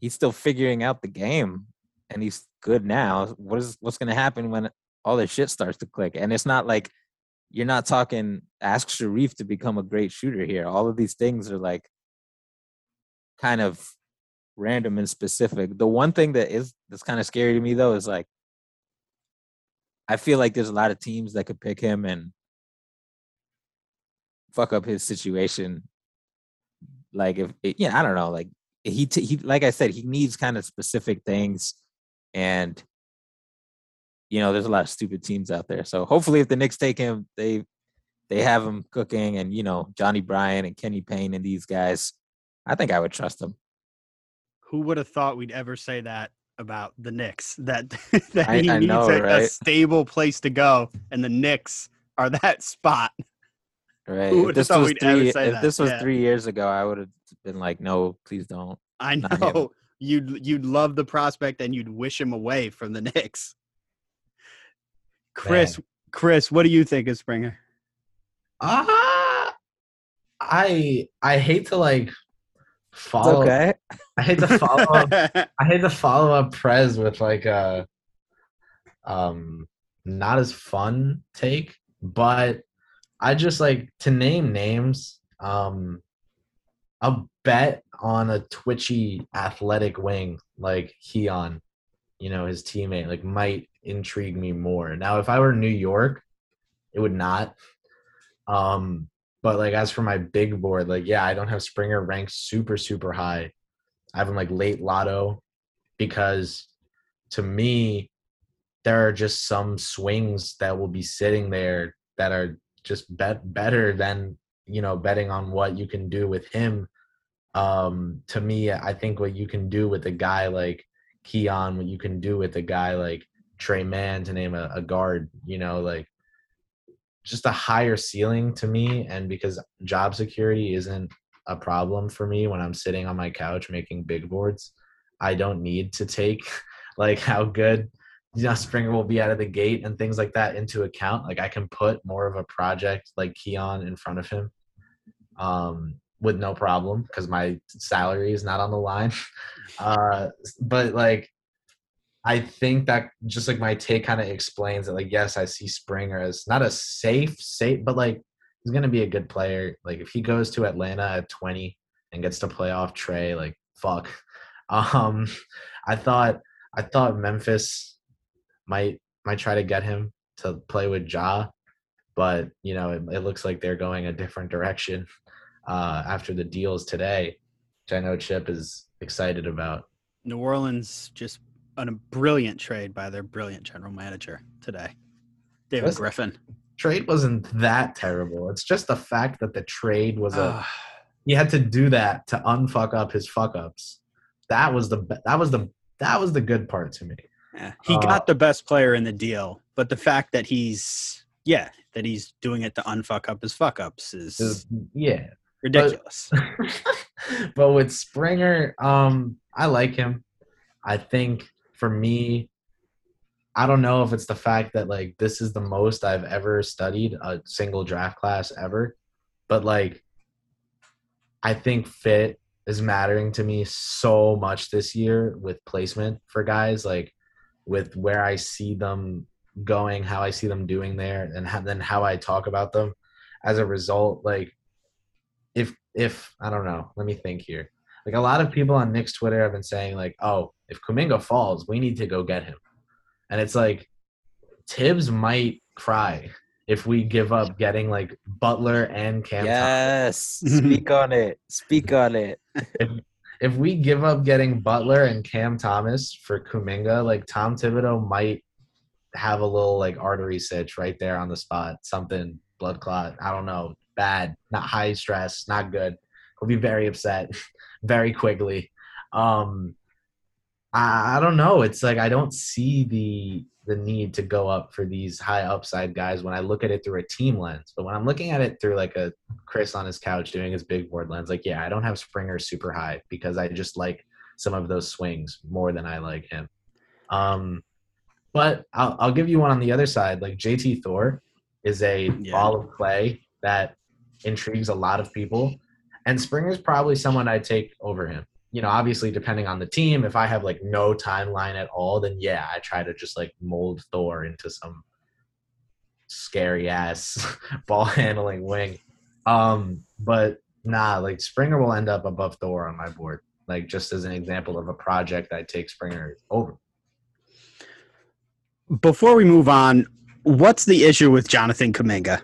S5: he's still figuring out the game and he's good now. What is what's to happen when all this shit starts to click? And it's not like you're not talking ask Sharife to become a great shooter here. All of these things are like kind of random and specific. The one thing that is that's kind of scary to me though is like I feel like there's a lot of teams that could pick him and fuck up his situation. Like if it, yeah, I don't know. Like he t- he like I said, he needs kind of specific things, and you know, there's a lot of stupid teams out there. So hopefully, if the Knicks take him, they they have him cooking, and you know, Johnnie Bryant and Kenny Payne and these guys. I think I would trust them.
S2: Who would have thought we'd ever say that about the Knicks that that
S5: I-
S2: he
S5: I
S2: needs
S5: know,
S2: a, a stable place to go, and the Knicks are that spot.
S5: Right.
S2: Who
S5: If this
S2: thought
S5: was
S2: we'd ever
S5: three, if
S2: that?
S5: this was
S2: Yeah.
S5: three years ago, I would have been like, no, please don't.
S2: I know you'd you'd love the prospect and you'd wish him away from the Knicks. Chris, Chris, what do you think of Springer?
S3: Ah, I I hate to like
S5: It's
S3: follow.
S5: okay.
S3: I hate to follow up. I hate to follow up Prez with like a um not as fun take, but I just like to name names. Um a bet on a twitchy athletic wing like Keon, you know, his teammate, like might intrigue me more. Now if I were New York, it would not. Um but like as for my big board, like yeah, I don't have Springer ranked super, super high. I have him like late lotto because to me, there are just some swings that will be sitting there that are just bet better than you know betting on what you can do with him. Um, to me, I think what you can do with a guy like Keon, what you can do with a guy like Tre Mann, to name a, a guard, you know, like just a higher ceiling to me. And because job security isn't a problem for me when I'm sitting on my couch making big boards. I don't need to take like how good you know Springer will be out of the gate and things like that into account. Like I can put more of a project like Keon in front of him um, with no problem because my salary is not on the line. Uh, but like I think that just like my take kind of explains that like yes, I see Springer as not a safe safe, but like he's gonna be a good player. Like if he goes to Atlanta at 20 and gets to play off Trey, like fuck. Um, I thought I thought Memphis might might try to get him to play with Ja, but you know it, it looks like they're going a different direction uh, after the deals today, which I know Chip is excited about.
S2: New Orleans just on a brilliant trade by their brilliant general manager today, David Griffin.
S3: Trade wasn't that terrible. It's just the fact that the trade was a he had to do that to unfuck up his fuck ups. That was the that was the that was the good part to me.
S2: yeah. He
S3: Uh,
S2: got the best player in the deal, but the fact that he's yeah that he's doing it to unfuck up his fuck ups is
S3: Is- yeah,
S2: ridiculous.
S3: but with Springer, um, I like him. I think for me, I don't know if it's the fact that like this is the most I've ever studied a single draft class ever, but like I think fit is mattering to me so much this year with placement for guys like with where I see them going, how I see them doing there, and how, then how I talk about them. As a result, like if if I don't know, let me think here. Like a lot of people on Knicks Twitter have been saying like, "Oh, if Kuminga falls, we need to go get him," and it's like Thibs might cry if we give up getting like Butler and Cam. Thomas.
S5: Yes. Speak on it. Speak on it.
S3: if, If we give up getting Butler and Cam Thomas for Kuminga, like Tom Thibodeau might have a little like artery sitch right there on the spot, something blood clot. I don't know, bad, not high stress, not good. He'll be very upset very quickly. Um, I, I don't know. It's like I don't see the the need to go up for these high upside guys when I look at it through a team lens. But when I'm looking at it through like a Chris on his couch doing his big board lens, like yeah, I don't have Springer super high because I just like some of those swings more than I like him. Um, but I'll, I'll give you one on the other side. Like JT Thor is a
S2: Yeah.
S3: ball of clay that intrigues a lot of people, and Springer's probably someone I'd take over him. You know, obviously depending on the team. If I have like no timeline at all, then yeah, I try to just like mold Thor into some scary ass ball handling wing. Um, but nah, like Springer will end up above Thor on my board. Like just as an example of a project I take Springer over.
S2: Before we move on, what's the issue with Jonathan Kuminga?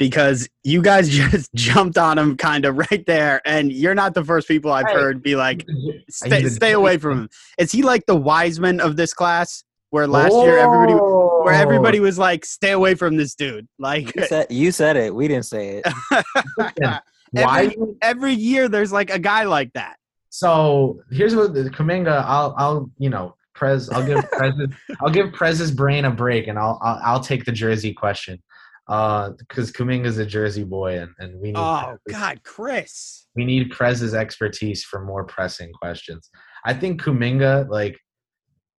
S2: Because you guys just jumped on him kind of right there, and you're not the first people I've
S3: Hey.
S2: heard be like, stay, stay away from him. Is he like the Wiseman of this class? Where last year everybody where everybody oh. was like, stay away from this dude. Like
S5: You said, you said it. We didn't say it.
S3: why
S2: every, every year there's like a guy like that.
S3: So here's what the Kuminga. I'll I'll you know Prez. I'll give Prez. I'll give Prez's brain a break, and I'll I'll, I'll take the Jersey question. Uh, because Kuminga's a Jersey boy, and, and we need.
S2: Oh
S3: Prez-
S2: God, Chris.
S3: we need Prez's expertise for more pressing questions. I think Kuminga, like,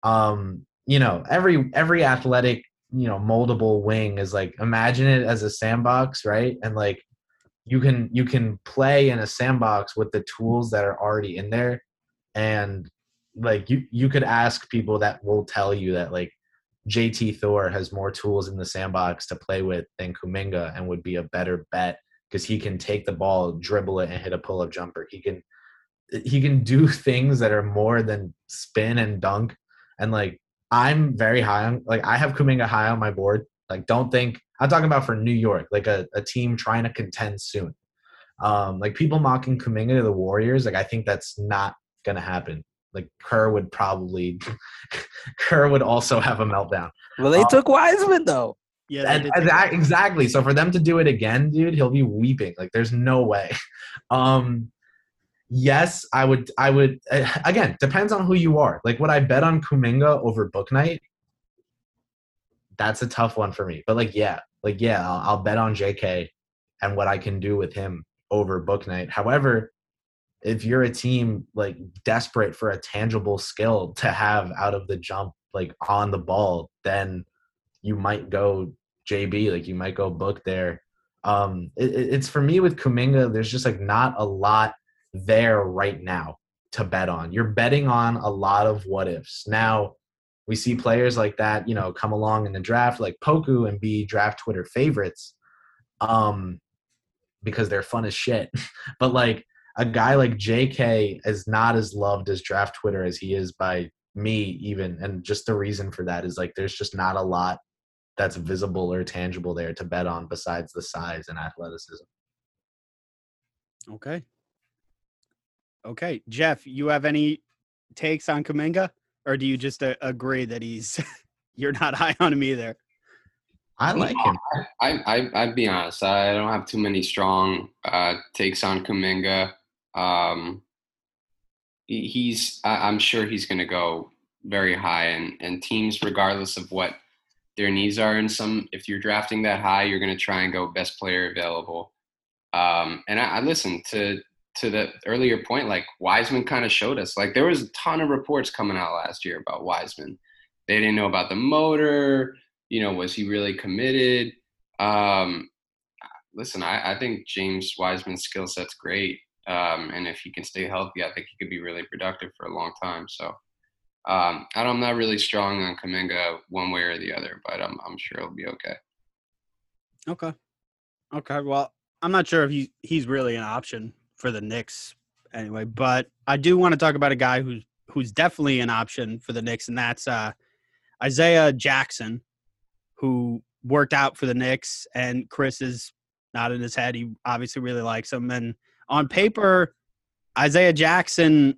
S3: um, you know, every every athletic, you know, moldable wing is like imagine it as a sandbox, right? And like you can you can play in a sandbox with the tools that are already in there, and like you you could ask people that will tell you that like JT Thor has more tools in the sandbox to play with than Kuminga and would be a better bet because he can take the ball, dribble it, and hit a pull up jumper. He can he can do things that are more than spin and dunk. And like I'm very high on like I have Kuminga high on my board. Like don't think I'm talking about for New York, like a, a team trying to contend soon. Um, like people mocking Kuminga to the Warriors, like I think that's not gonna happen. Like Kerr would probably Kerr would also have a meltdown.
S5: Well, they
S3: Um,
S5: took Wiseman though.
S2: Yeah,
S3: And- and that- exactly. So for them to do it again, dude, he'll be weeping. Like there's no way. Um yes, I would I would uh, again, depends on who you are. Like would I bet on Kuminga over Bouknight? That's a tough one for me. But like yeah, like yeah, I'll, I'll bet on JK and what I can do with him over Bouknight. However, if you're a team like desperate for a tangible skill to have out of the jump like on the ball, then you might go JB, like you might go book there. Um, it, it- it's for me with Kuminga. There's just like not a lot there right now to bet on. You're betting on a lot of what ifs. Now we see players like that, you know, come along in the draft, like Poku, and be draft Twitter favorites, um, because they're fun as shit. but like a guy like JK is not as loved as draft Twitter as he is by me, even. And just the reason for that is like there's just not a lot that's visible or tangible there to bet on besides the size and athleticism.
S2: Okay. Okay, Jeff, you have any takes on Kuminga, or do you just uh, agree that he's you're not high on him either?
S3: I like him.
S4: I, I I'd be honest. I don't have too many strong uh, takes on Kuminga. Um, he's I'm sure he's going to go very high, and and teams, regardless of what their needs are, in some if you're drafting that high, you're going to try and go best player available. Um, and I, I listened to to the earlier point, like Wiseman kind of showed us. Like there was a ton of reports coming out last year about Wiseman. They didn't know about the motor you know, was he really committed? Um, listen, I, I think James Wiseman's skill set's great. Um, and if he can stay healthy, I think he could be really productive for a long time. So um, I'm not really strong on Kuminga one way or the other, but I'm, I'm sure it'll be okay.
S2: Okay. Okay. Well, I'm not sure if he he's really an option for the Knicks anyway, but I do want to talk about a guy who's who's definitely an option for the Knicks, and that's uh, Isaiah Jackson, who worked out for the Knicks, and Chris is not in his head. He obviously really likes him, and on paper, Isaiah Jackson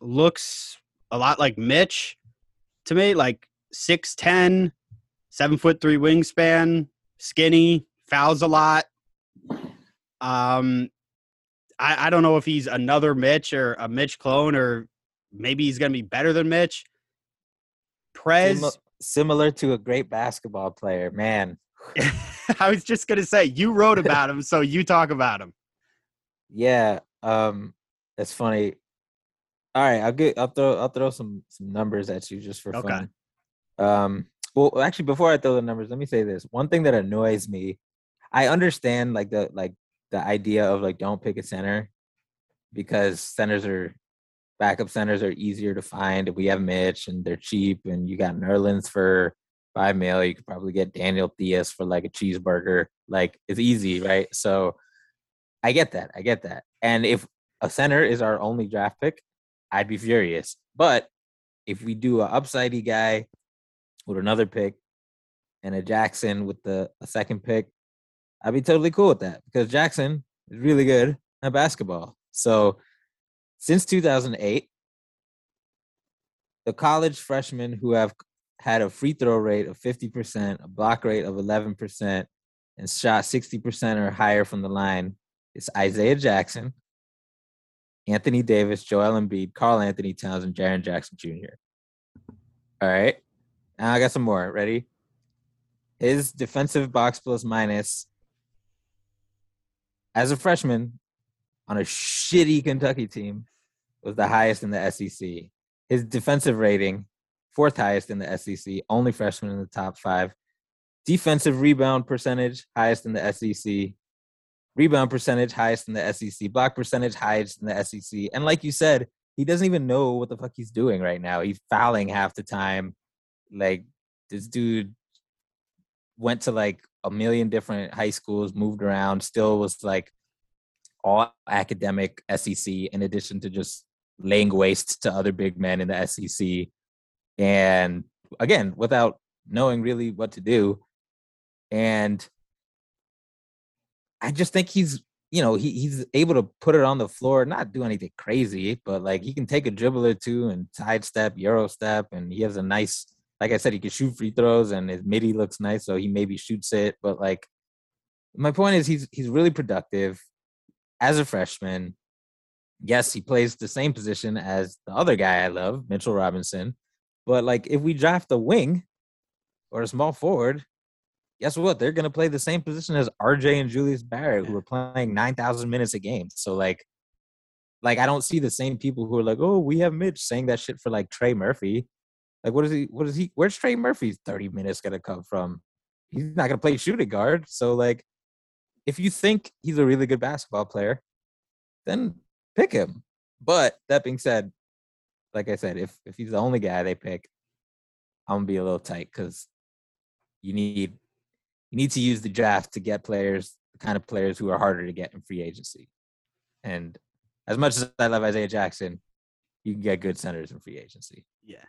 S2: looks a lot like Mitch to me, like 6'10", seven foot three wingspan, skinny, fouls a lot. Um, I, I don't know if he's another Mitch or a Mitch clone, or maybe he's gonna be better than Mitch. Prez,
S5: Simi- similar to a great basketball player, man.
S2: I was just gonna say you wrote about him, so you talk about him.
S5: Yeah, um, that's funny. All right, I'll get. I'll throw. I'll throw some some numbers at you just for
S2: Okay.
S5: fun. Um, well, actually, before I throw the numbers, let me say this. One thing that annoys me, I understand like the like the idea of like don't pick a center because centers are backup centers are easier to find. We have Mitch and they're cheap, and you got Nerlens for five mil. You could probably get Daniel Diaz for like a cheeseburger. Like it's easy, right? So I get that. I get that. And if a center is our only draft pick, I'd be furious. But if we do a upsidey guy with another pick and a Jackson with the a second pick, I'd be totally cool with that because Jackson is really good at basketball. So since 2008, the college freshmen who have had a free throw rate of 50%, a block rate of 11%, and shot 60% or higher from the line is Isaiah Jackson, Anthony Davis, Joel Embiid, Karl-Anthony Towns, and Jaren Jackson Jr. All right. Now I got some more. Ready? His defensive box plus minus as a freshman on a shitty Kentucky team was the highest in the SEC. His defensive rating, fourth highest in the SEC, only freshman in the top five. Defensive rebound percentage, highest in the SEC. Rebound percentage, highest in the SEC. Block percentage, highest in the SEC. And like you said, he doesn't even know what the fuck he's doing right now. He's fouling half the time. Like this dude went to like a million different high schools, moved around, still was like all academic SEC in addition to just laying waste to other big men in the SEC. And again, without knowing really what to do. And I just think he's, you know, he, he's able to put it on the floor, not do anything crazy, but like he can take a dribble or two and sidestep, euro step, and he has a nice, like I said, he can shoot free throws and his midi looks nice, so he maybe shoots it. But like, my point is, he's he's really productive as a freshman. Yes, he plays the same position as the other guy I love, Mitchell Robinson. But like, if we draft a wing or a small forward, guess what? They're going to play the same position as RJ and Julius Barrett, who are playing 9,000 minutes a game. So, like, like I don't see the same people who are like, oh, we have Mitch saying that shit for like Trey Murphy. Like, what is he? What is he? Where's Trey Murphy's 30 minutes going to come from? He's not going to play shooting guard. So, like, if you think he's a really good basketball player, then pick him. But that being said, like I said, if if he's the only guy they pick, I'm gonna be a little tight because you need you need to use the draft to get players, the kind of players who are harder to get in free agency. And as much as I love Isaiah Jackson, you can get good centers in free agency.
S2: Yeah.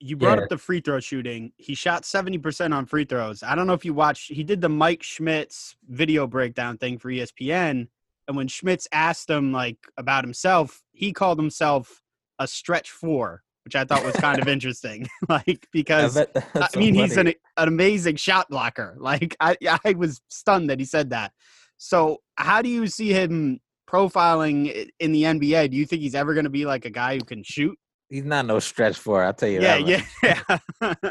S2: You brought
S3: Yeah.
S2: up the free throw shooting. He shot 70% on free throws. I don't know if you watched, he did the Mike Schmitz video breakdown thing for ESPN. And when Schmitz asked him like about himself, he called himself a stretch four, which I thought was kind of interesting. like, because I
S5: so
S2: mean, he's an, an amazing shot blocker. Like I, I was stunned that he said that. So, how do you see him profiling in the NBA? Do you think he's ever going to be like a guy who can shoot?
S5: he's not no stretch four. I'll tell you
S2: Yeah,
S5: that. much.
S2: yeah.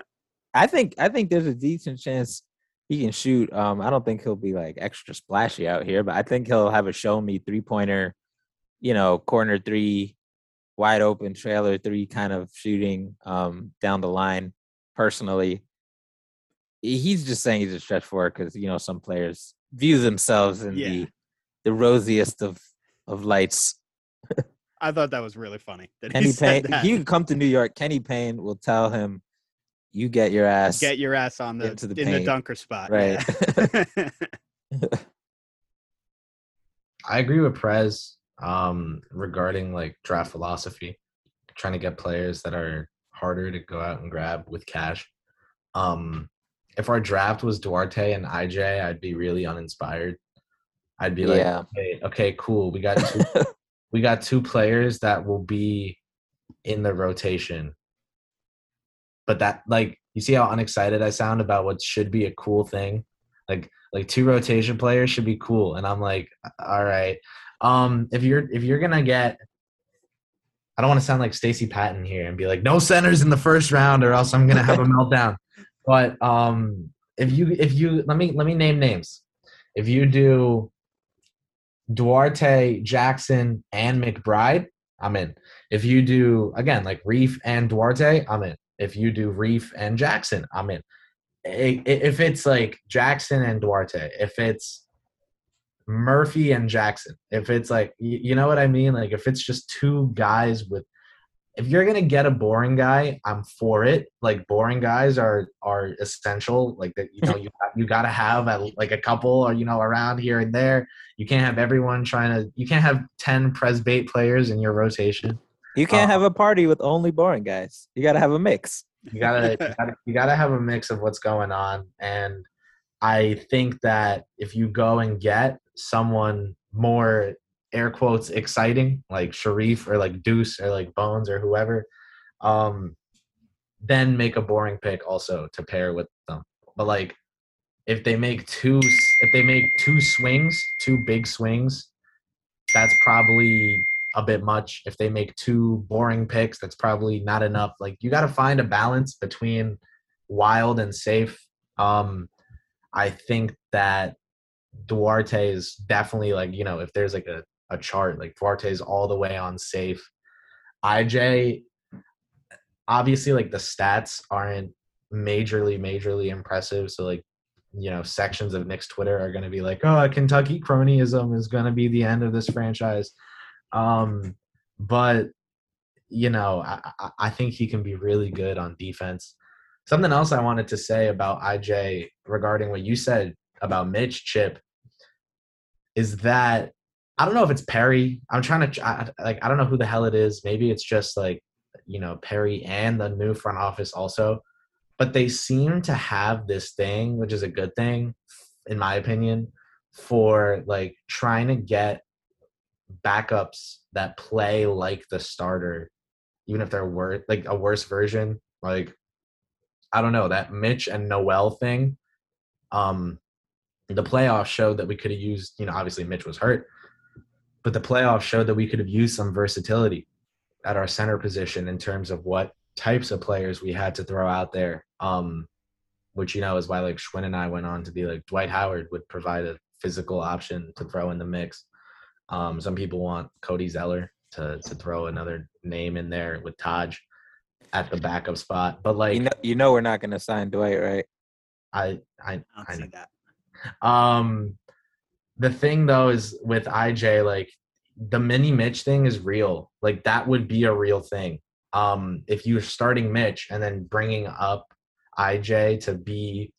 S5: I think I think there's a decent chance he can shoot. Um, I don't think he'll be like extra splashy out here, but I think he'll have a show me three pointer, you know, corner three, wide open trailer three kind of shooting um down the line. Personally, he's just saying he's a stretch four because you know some players view themselves in
S2: Yeah.
S5: the the rosiest of of lights.
S2: I thought that was really funny. That he
S5: Kenny
S2: said
S5: Payne,
S2: that.
S5: he could come to New York. Kenny Payne will tell him, "You get your ass
S2: Get your ass on the,
S5: Into the
S2: in the dunker spot.
S5: Right.
S2: yeah.
S3: I agree with Prez um, regarding like draft philosophy, trying to get players that are harder to go out and grab with cash. Um, if our draft was Duarte and IJ, I'd be really uninspired. I'd be like,
S5: Yeah.
S3: okay, okay, cool. We got two, we got two players that will be in the rotation. But that like you see how unexcited I sound about what should be a cool thing? Like like two rotation players should be cool. And I'm like, all right. Um if you're if you're gonna get I don't want to sound like Stacy Patton here and be like, no centers in the first round or else I'm gonna have a meltdown. But um if you if you let me let me name names. If you do Duarte, Jackson, and McBride, I'm in. If you do again like Reef and Duarte, I'm in. If you do Reef and Jackson, I'm in. If it's like Jackson and Duarte, if it's Murphy and Jackson, if it's like you know what I mean, like if it's just two guys with if you're gonna get a boring guy, I'm for it. Like boring guys are are essential. Like that, you know, you you gotta have at, like a couple or you know around here and there. You can't have everyone trying to. You can't have ten Presbate players in your rotation.
S5: You can't
S3: Uh,
S5: have a party with only boring guys. You got to have a mix.
S3: You gotta, you gotta you gotta have a mix of what's going on. And I think that if you go and get someone more air quotes exciting, like Sharife or like Deuce or like Bones or whoever, um, then make a boring pick also to pair with them. But like if they make two if they make two swings, two big swings, that's probably a bit much. If they make two boring picks, that's probably not enough. Like you got to find a balance between wild and safe. Um, I think that Duarte is definitely like you know if there's like a a chart like Duarte is all the way on safe. IJ, obviously like the stats aren't majorly majorly impressive. So like you know sections of Knicks Twitter are going to be like, oh, Kentucky cronyism is going to be the end of this franchise. Um, but you know, I, I think he can be really good on defense. Something else I wanted to say about IJ regarding what you said about Mitch Chip is that I don't know if it's Perry. I'm trying to I, like I don't know who the hell it is. Maybe it's just like you know Perry and the new front office also, but they seem to have this thing, which is a good thing, in my opinion, for like trying to get backups that play like the starter, even if they're worse, like a worse version. Like I don't know that Mitch and Noel thing. Um, the playoffs showed that we could have used. You know, obviously Mitch was hurt, but the playoffs showed that we could have used some versatility at our center position in terms of what types of players we had to throw out there. Um, which you know is why like Schwinn and I went on to be like Dwight Howard would provide a physical option to throw in the mix. Um, some people want Cody Zeller to to throw another name in there with Taj at the backup spot. But like
S5: you know, you know we're not going to sign Dwight, right?
S3: I I
S2: I
S3: I
S2: see that.
S3: Um, the thing though is with IJ, like the mini Mitch thing is real. Like that would be a real thing. Um, if you're starting Mitch and then bringing up IJ to be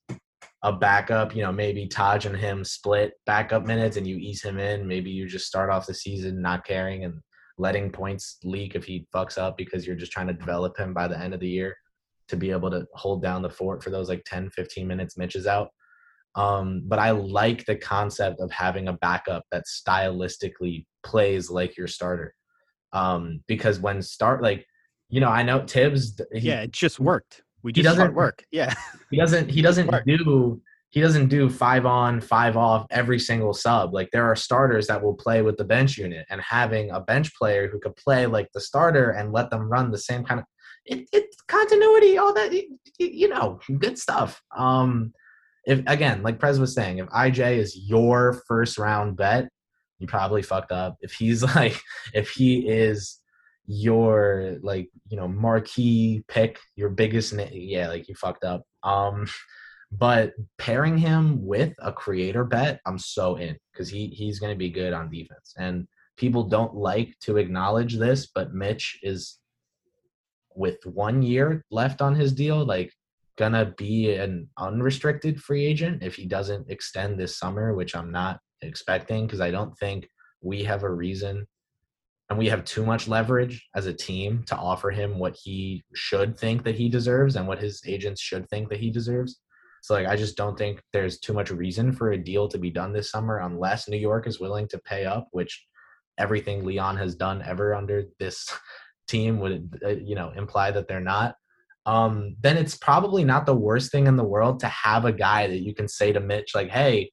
S3: a backup, you know, maybe Taj and him split backup minutes and you ease him in. Maybe you just start off the season not caring and letting points leak if he fucks up because you're just trying to develop him by the end of the year to be able to hold down the fort for those like 10, 15 minutes Mitch is out. Um, but I like the concept of having a backup that stylistically plays like your starter. Um, because when start like, you know, I know Thibs. He,
S2: yeah, it just worked. We just hard
S3: doesn't-
S2: work. Yeah.
S3: he doesn't. He doesn't do. He doesn't do five on, five off every single sub. Like there are starters that will play with the bench unit, and having a bench player who could play like the starter and let them run the same kind of it, it's continuity, all that you know, good stuff. Um, if again, like Prez was saying, if IJ is your first round bet, you probably fucked up. If he's like, if he is your like, you know, marquee pick, your biggest, yeah, like you fucked up. Um, but pairing him with a creator bet, I'm so in because he he's going to be good on defense. And people don't like to acknowledge this, but Mitch is with one year left on his deal, like gonna be an unrestricted free agent if he doesn't extend this summer, which I'm not expecting because I don't think we have a reason and we have too much leverage as a team to offer him what he should think that he deserves and what his agents should think that he deserves. So like I just don't think there's too much reason for a deal to be done this summer unless New York is willing to pay up, which everything Leon has done ever under this team would uh, you know imply that they're not. Um, then it's probably not the worst thing in the world to have a guy that you can say to Mitch like, "Hey,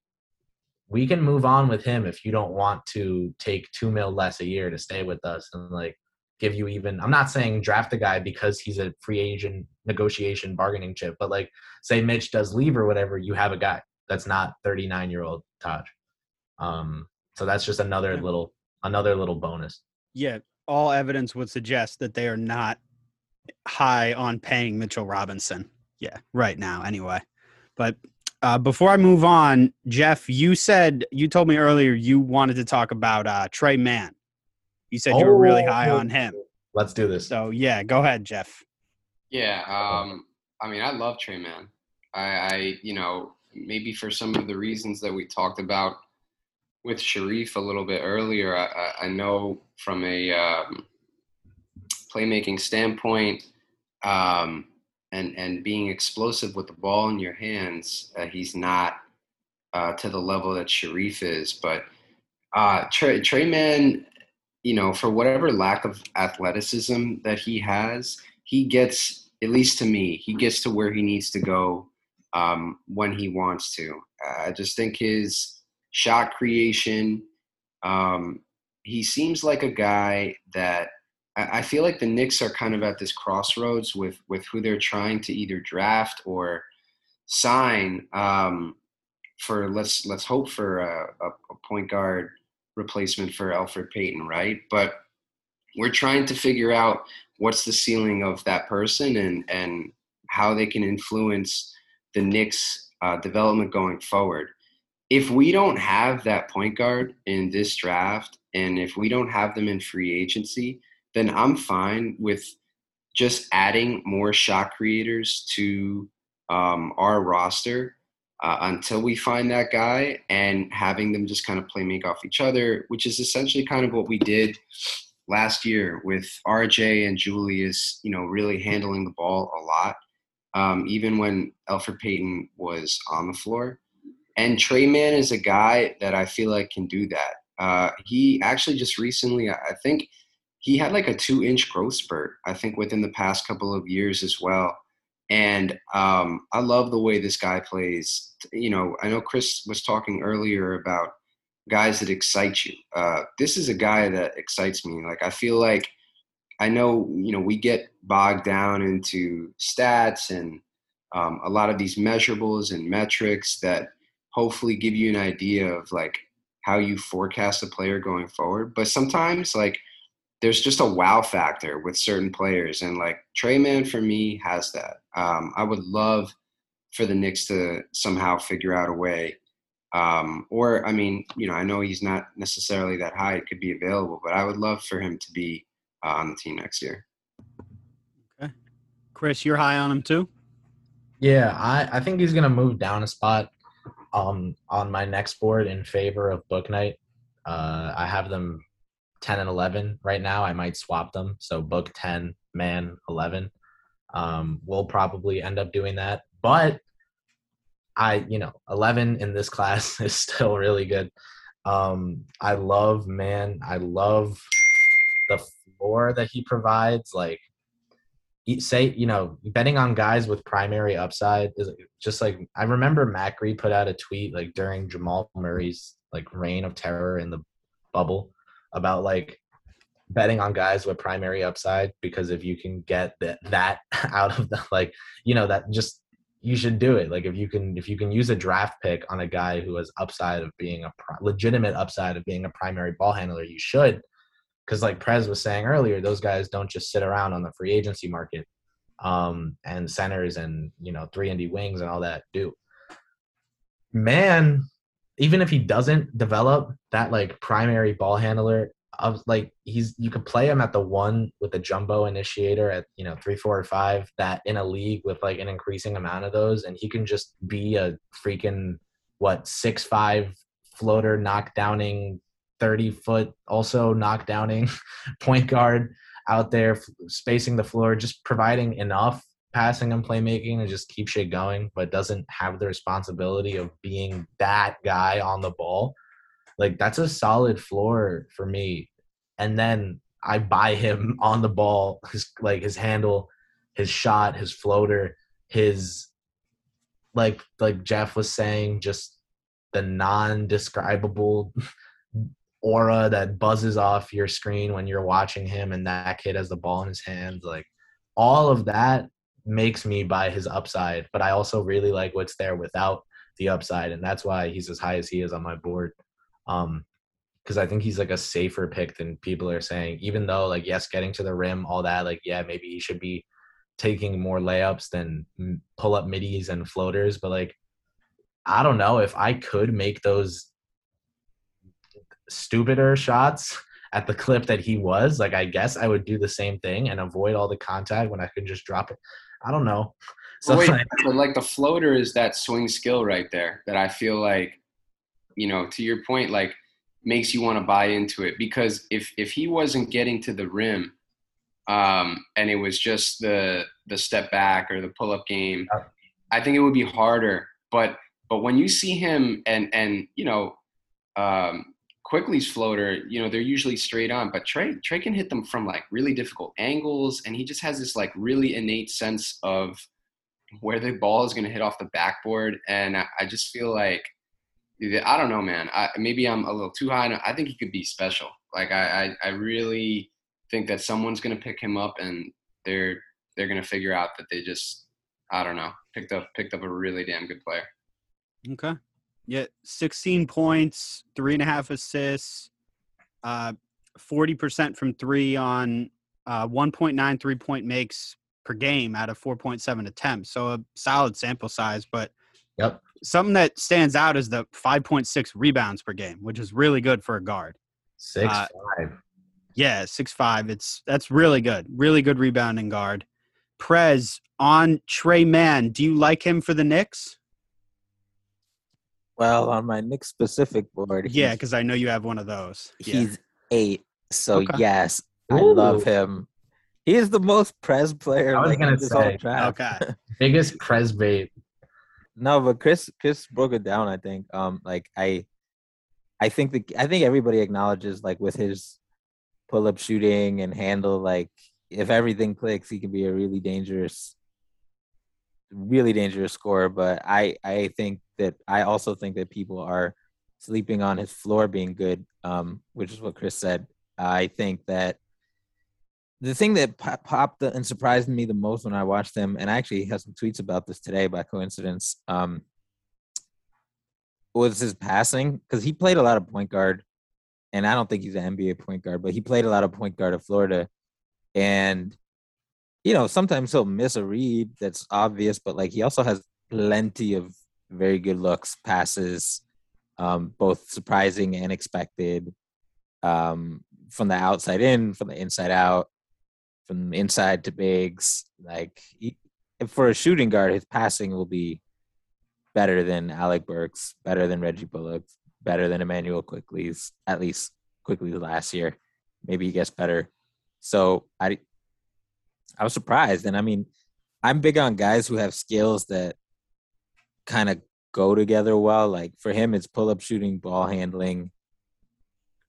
S3: we can move on with him if you don't want to take two mil less a year to stay with us and like give you even i'm not saying draft a guy because he's a free agent negotiation bargaining chip but like say mitch does leave or whatever you have a guy that's not 39 year old taj um so that's just another little another little bonus
S2: Yeah. All evidence would suggest that they are not high on paying Mitchell Robinson. Yeah, right now, anyway. But uh, before I move on, Jeff, you said you told me earlier you wanted to talk about uh, Tre Mann. You said you were really high
S3: Oh,
S2: on him.
S3: let's do this
S2: So yeah, go ahead, Jeff.
S4: Yeah, um, I mean, I love Tre Mann. I, I, you know, maybe for some of the reasons that we talked about with Sharife a little bit earlier, I, I- I know from a um, playmaking standpoint um, and and being explosive with the ball in your hands, uh, he's not uh, to the level that Sharife is. But uh, Tre, Tre Mann, you know, for whatever lack of athleticism that he has, he gets at least to me he gets to where he needs to go um, when he wants to i just think his shot creation um, he seems like a guy that I, feel like the Knicks are kind of at this crossroads with with who they're trying to either draft or sign um, for. Let's let's hope for a, a, a point guard replacement for Elfrid Payton, right? But we're trying to figure out what's the ceiling of that person and and how they can influence the Knicks' uh, development going forward. If we don't have that point guard in this draft, and if we don't have them in free agency, then I'm fine with just adding more shot creators to um, our roster uh, until we find that guy and having them just kind of play make off each other, which is essentially kind of what we did last year with RJ and Julius, you know, really handling the ball a lot, um, even when Elfrid Payton was on the floor. And Tre Mann is a guy that I feel like can do that. Uh, he actually just recently, I think he had like a two inch growth spurt, I think, within the past couple of years as well. And um, I love the way this guy plays. You know, I know Chris was talking earlier about guys that excite you. Uh, this is a guy that excites me. Like, I feel like I know, you know, we get bogged down into stats and um, a lot of these measurables and metrics that hopefully give you an idea of like how you forecast a player going forward. But sometimes, like, there's just a wow factor with certain players, and like Tre Mann for me has that. Um, I would love for the Knicks to somehow figure out a way, um, or I mean, you know, I know he's not necessarily that high; it could be available, but I would love for him to be uh, on the team next year.
S2: Okay, Chris, you're high on him too.
S3: Yeah, I, I think he's gonna move down a spot um, on my next board in favor of Bouknight. Uh, I have them 10 and 11 right now. I might swap them. So Book 10, Mann 11. Um, we'll probably end up doing that. But I, you know, 11 in this class is still really good. Um, I love, man. I love the floor that he provides. Like, say, you know, betting on guys with primary upside is just like I remember Macri put out a tweet like during Jamal Murray's like reign of terror in the bubble about like betting on guys with primary upside because if you can get that that out of the like you know that just you should do it. Like if you can if you can use a draft pick on a guy who has upside of being a legitimate upside of being a primary ball handler you should. Because like Prez was saying earlier those guys don't just sit around on the free agency market um and centers and you know 3 and D wings and all that do. Mann even if he doesn't develop that like primary ball handler of like he's you could play him at the one with the jumbo initiator at you know three four or five that in a league with like an increasing amount of those and he can just be a freaking what six five floater knockdowning 30 foot also knockdowning point guard out there spacing the floor just providing enough passing and playmaking and just keep shit going, but doesn't have the responsibility of being that guy on the ball. Like that's a solid floor for me. And then I buy him on the ball, his like his handle, his shot, his floater, his like like Jeff was saying, just the non-describable aura that buzzes off your screen when you're watching him and that kid has the ball in his hands like all of that makes me buy his upside, but I also really like what's there without the upside, and that's why he's as high as he is on my board. Um, because I think he's like a safer pick than people are saying. Even though, like, yes, getting to the rim, all that, like, yeah, maybe he should be taking more layups than pull up middies and floaters. But like, I don't know if I could make those stupider shots at the clip that he was. Like, I guess I would do the same thing and avoid all the contact when I could just drop it. I don't know.
S4: So wait, like, but like the floater is that swing skill right there that I feel like, you know, to your point, like makes you want to buy into it because if if he wasn't getting to the rim, um, and it was just the the step back or the pull up game, I think it would be harder. But but when you see him and and you know, um, Quickley's floater, you know, they're usually straight on, but Trey Tre can hit them from like really difficult angles, and he just has this like really innate sense of where the ball is going to hit off the backboard, and I, just feel like I don't know, man. I, maybe I'm a little too high. I think he could be special. Like I, I, I really think that someone's gonna pick him up, and they're they're gonna figure out that they just I don't know picked up picked up a really damn good player.
S2: Okay. Yeah, 16 points, three and a half assists, uh, 40% from three on uh, 1.9 three point makes per game out of 4.7 attempts. So a solid sample size, but
S3: Yep.
S2: something that stands out is the 5.6 rebounds per game, which is really good for a guard.
S3: Six
S2: Uh,
S3: five.
S2: Yeah, six five. It's that's really good. Really good rebounding guard. Prez on Tre Mann. Do you like him for the Knicks?
S5: Well, on my Knicks specific board,
S2: Yeah, because I know you have one of those. Yeah.
S5: he's eight. So
S2: Okay.
S5: yes, I love him. He is the most Prez player.
S3: I was
S5: like,
S3: gonna
S5: in this whole
S3: say,
S5: draft.
S2: Okay.
S3: Biggest press bait.
S5: No, but Chris Chris broke it down. I think. Um, like I, I think the I think everybody acknowledges like with his pull up shooting and handle, like if everything clicks, he can be a really dangerous, really dangerous score, But I I think that I also think that people are sleeping on his floor being good, um, which is what Chris said. I think that the thing that pop- popped and surprised me the most when I watched them, and I actually had some tweets about this today by coincidence, um, was his passing because he played a lot of point guard, and I don't think he's an NBA point guard, but he played a lot of point guard at Florida, and you know sometimes he'll miss a read that's obvious, but like he also has plenty of very good looks, passes, um, both surprising and expected, um, from the outside in, from the inside out from inside to bigs. Like he, for a shooting guard, his passing will be better than Alec Burks, better than Reggie Bullock, better than Immanuel Quickley's. At least Quickley last year. Maybe he gets better. So I, I was surprised, and I mean, I'm big on guys who have skills that kind of go together well. Like for him, it's pull up shooting, ball handling,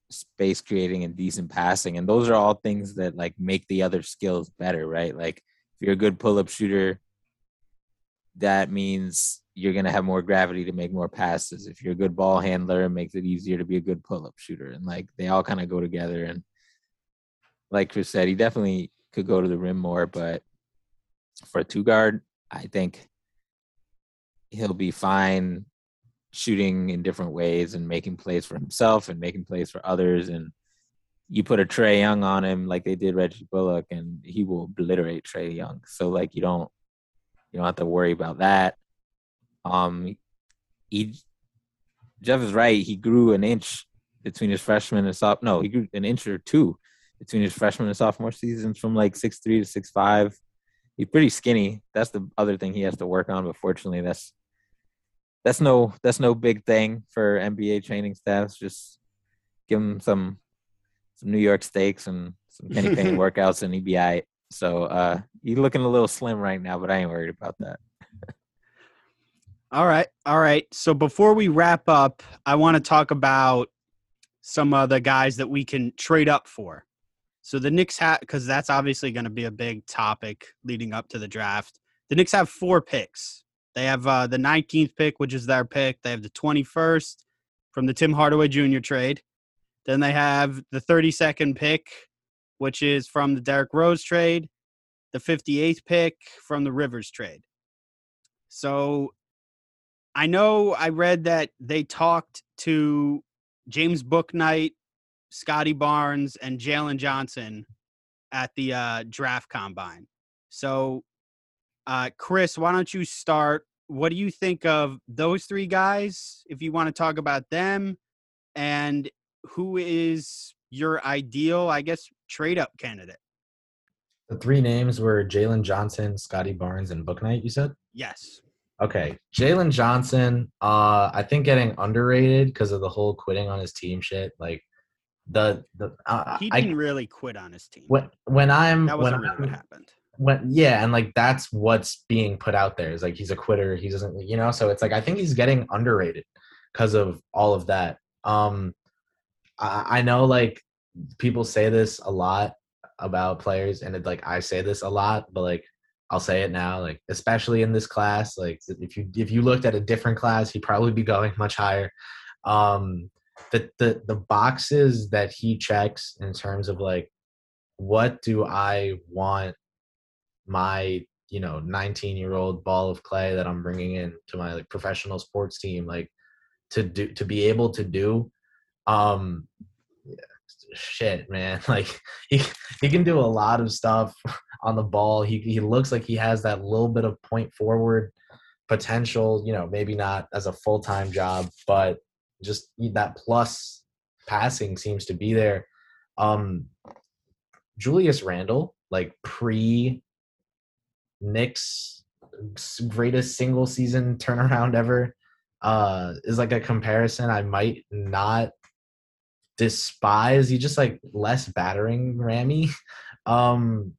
S5: space creating and decent passing. And those are all things that like make the other skills better right? Like if you're a good pull-up shooter that means you're going to have more gravity to make more passes. If you're a good ball handler it makes it easier to be a good pull-up shooter. And like they all kind of go together. And like chris said he definitely could go to the rim more but for a two guard i think he'll be fine shooting in different ways and making plays for himself and making plays for others. And you put a Trae Young on him like they did Reggie Bullock, and he will obliterate Trae Young. So like you don't you don't have to worry about that. Um, he Jeff is right. He grew an inch between his freshman and sophomore. No, he grew an inch or two between his freshman and sophomore seasons from like six three to six five. He's pretty skinny. That's the other thing he has to work on. But fortunately, that's that's no that's no big thing for NBA training staffs. Just give him some some New York steaks and some Kenny Payne workouts, and he'd be all right. So uh, he's looking a little slim right now, but I ain't worried about that.
S2: All right. All right. So before we wrap up, I want to talk about some of the guys that we can trade up for. So the Knicks have, because that's obviously going to be a big topic leading up to the draft. The Knicks have four picks. They have uh, the 19th pick, which is their pick. They have the 21st from the Tim Hardaway Jr. trade. Then they have the 32nd pick, which is from the Derrick Rose trade. The 58th pick from the Rivers trade. So I know I read that they talked to James Bouknight, Scottie Barnes, and Jalen Johnson at the uh, draft combine. So, uh, Chris, why don't you start? What do you think of those three guys? If you want to talk about them, and who is your ideal, I guess, trade up candidate?
S3: The three names were Jalen Johnson, Scottie Barnes, and Book Bouknight. You said.
S2: Yes.
S3: Okay, Jalen Johnson. Uh, I think getting underrated because of the whole quitting on his team shit. Like the the uh,
S2: He didn't really quit on his team.
S3: when when I'm
S2: that wasn't really what
S3: I'm,
S2: happened.
S3: when yeah, and like that's what's being put out there is like he's a quitter. He doesn't, you know. So it's like I think he's getting underrated because of all of that. Um, I, I know like people say this a lot about players, and it like I say this a lot, but like I'll say it now, like especially in this class, like if you if you looked at a different class, he'd probably be going much higher. Um, the the the boxes that he checks in terms of like what do I want my you know 19 year old ball of clay that I'm bringing in to my like professional sports team like to do to be able to do? Um shit man like he he can do a lot of stuff on the ball. He he looks like he has that little bit of point forward potential you know maybe not as a full-time job but just that plus passing seems to be there um Julius Randle like pre Knicks greatest single season turnaround ever uh is like a comparison I might not despise. He just like less battering Rammy. Um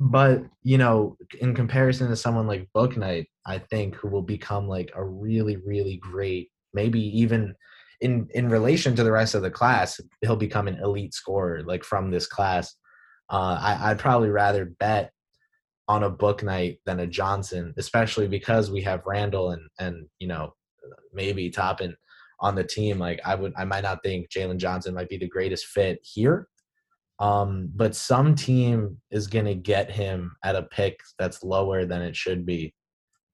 S3: but you know, in comparison to someone like Bouknight, I think who will become like a really, really great, maybe even in in relation to the rest of the class, he'll become an elite scorer like from this class. Uh, I, I'd probably rather bet on a Bouknight than a Johnson, especially because we have Randle and and you know maybe Toppin on the team. Like I would, I might not think Jalen Johnson might be the greatest fit here, um, but some team is going to get him at a pick that's lower than it should be.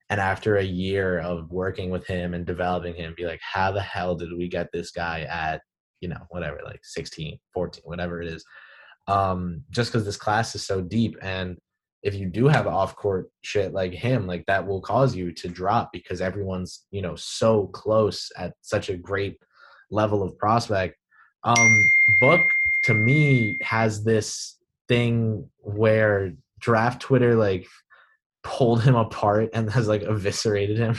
S3: And after a year of working with him and developing him, be like, how the hell did we get this guy at, you know, whatever, like 16, 14, whatever it is. Um, just because this class is so deep. And if you do have off court shit like him, like that will cause you to drop because everyone's, you know, so close at such a great level of prospect. Um, Book to me has this thing where draft Twitter like pulled him apart and has like eviscerated him.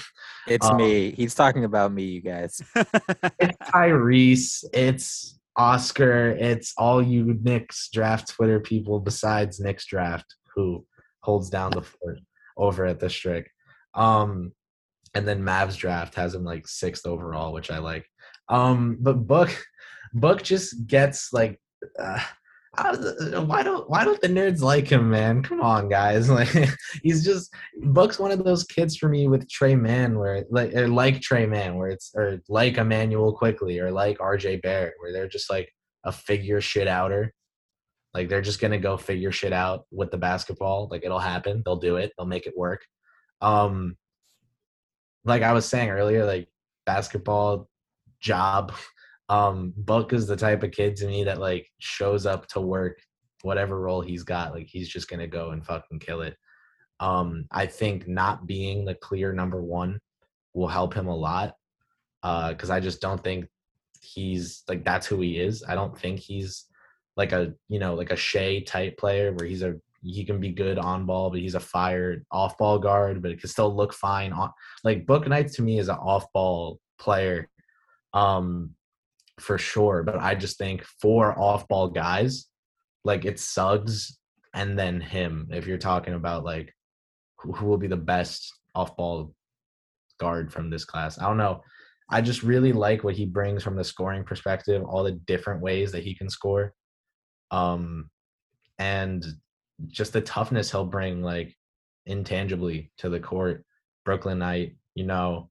S5: It's um, me. He's talking about me, you guys.
S3: it's Tyrese. It's Oscar. It's all you Knicks draft Twitter people besides Knicks draft who holds down the fort over at the Strick. Um, and then Mavs draft has him like sixth overall, which I like. Um, but Book, Book just gets like, uh, why don't why don't the nerds like him, man? Come on, guys! Like he's just Book's one of those kids for me with Tre Mann, where like like Tre Mann, where it's or like Immanuel Quickley or like R.J. Barrett, where they're just like a figure shit outer like they're just gonna go figure shit out with the basketball. Like it'll happen. They'll do it. They'll make it work. Um, like I was saying earlier, like basketball job. Um, Book is the type of kid to me that like shows up to work, whatever role he's got. Like he's just gonna go and fucking kill it. Um, I think not being the clear number one will help him a lot. Uh, because I just don't think he's like that's who he is. I don't think he's like a you know like a Shai type player where he's a he can be good on ball, but he's a fired off ball guard, but it can still look fine on like book Bouknight to me is an off ball player, um, for sure. But I just think four off ball guys, like it's Suggs and then him. If you're talking about like who, who will be the best off ball guard from this class, I don't know. I just really like what he brings from the scoring perspective, all the different ways that he can score um, and just the toughness he'll bring like intangibly to the court. Brooklyn Knight, you know,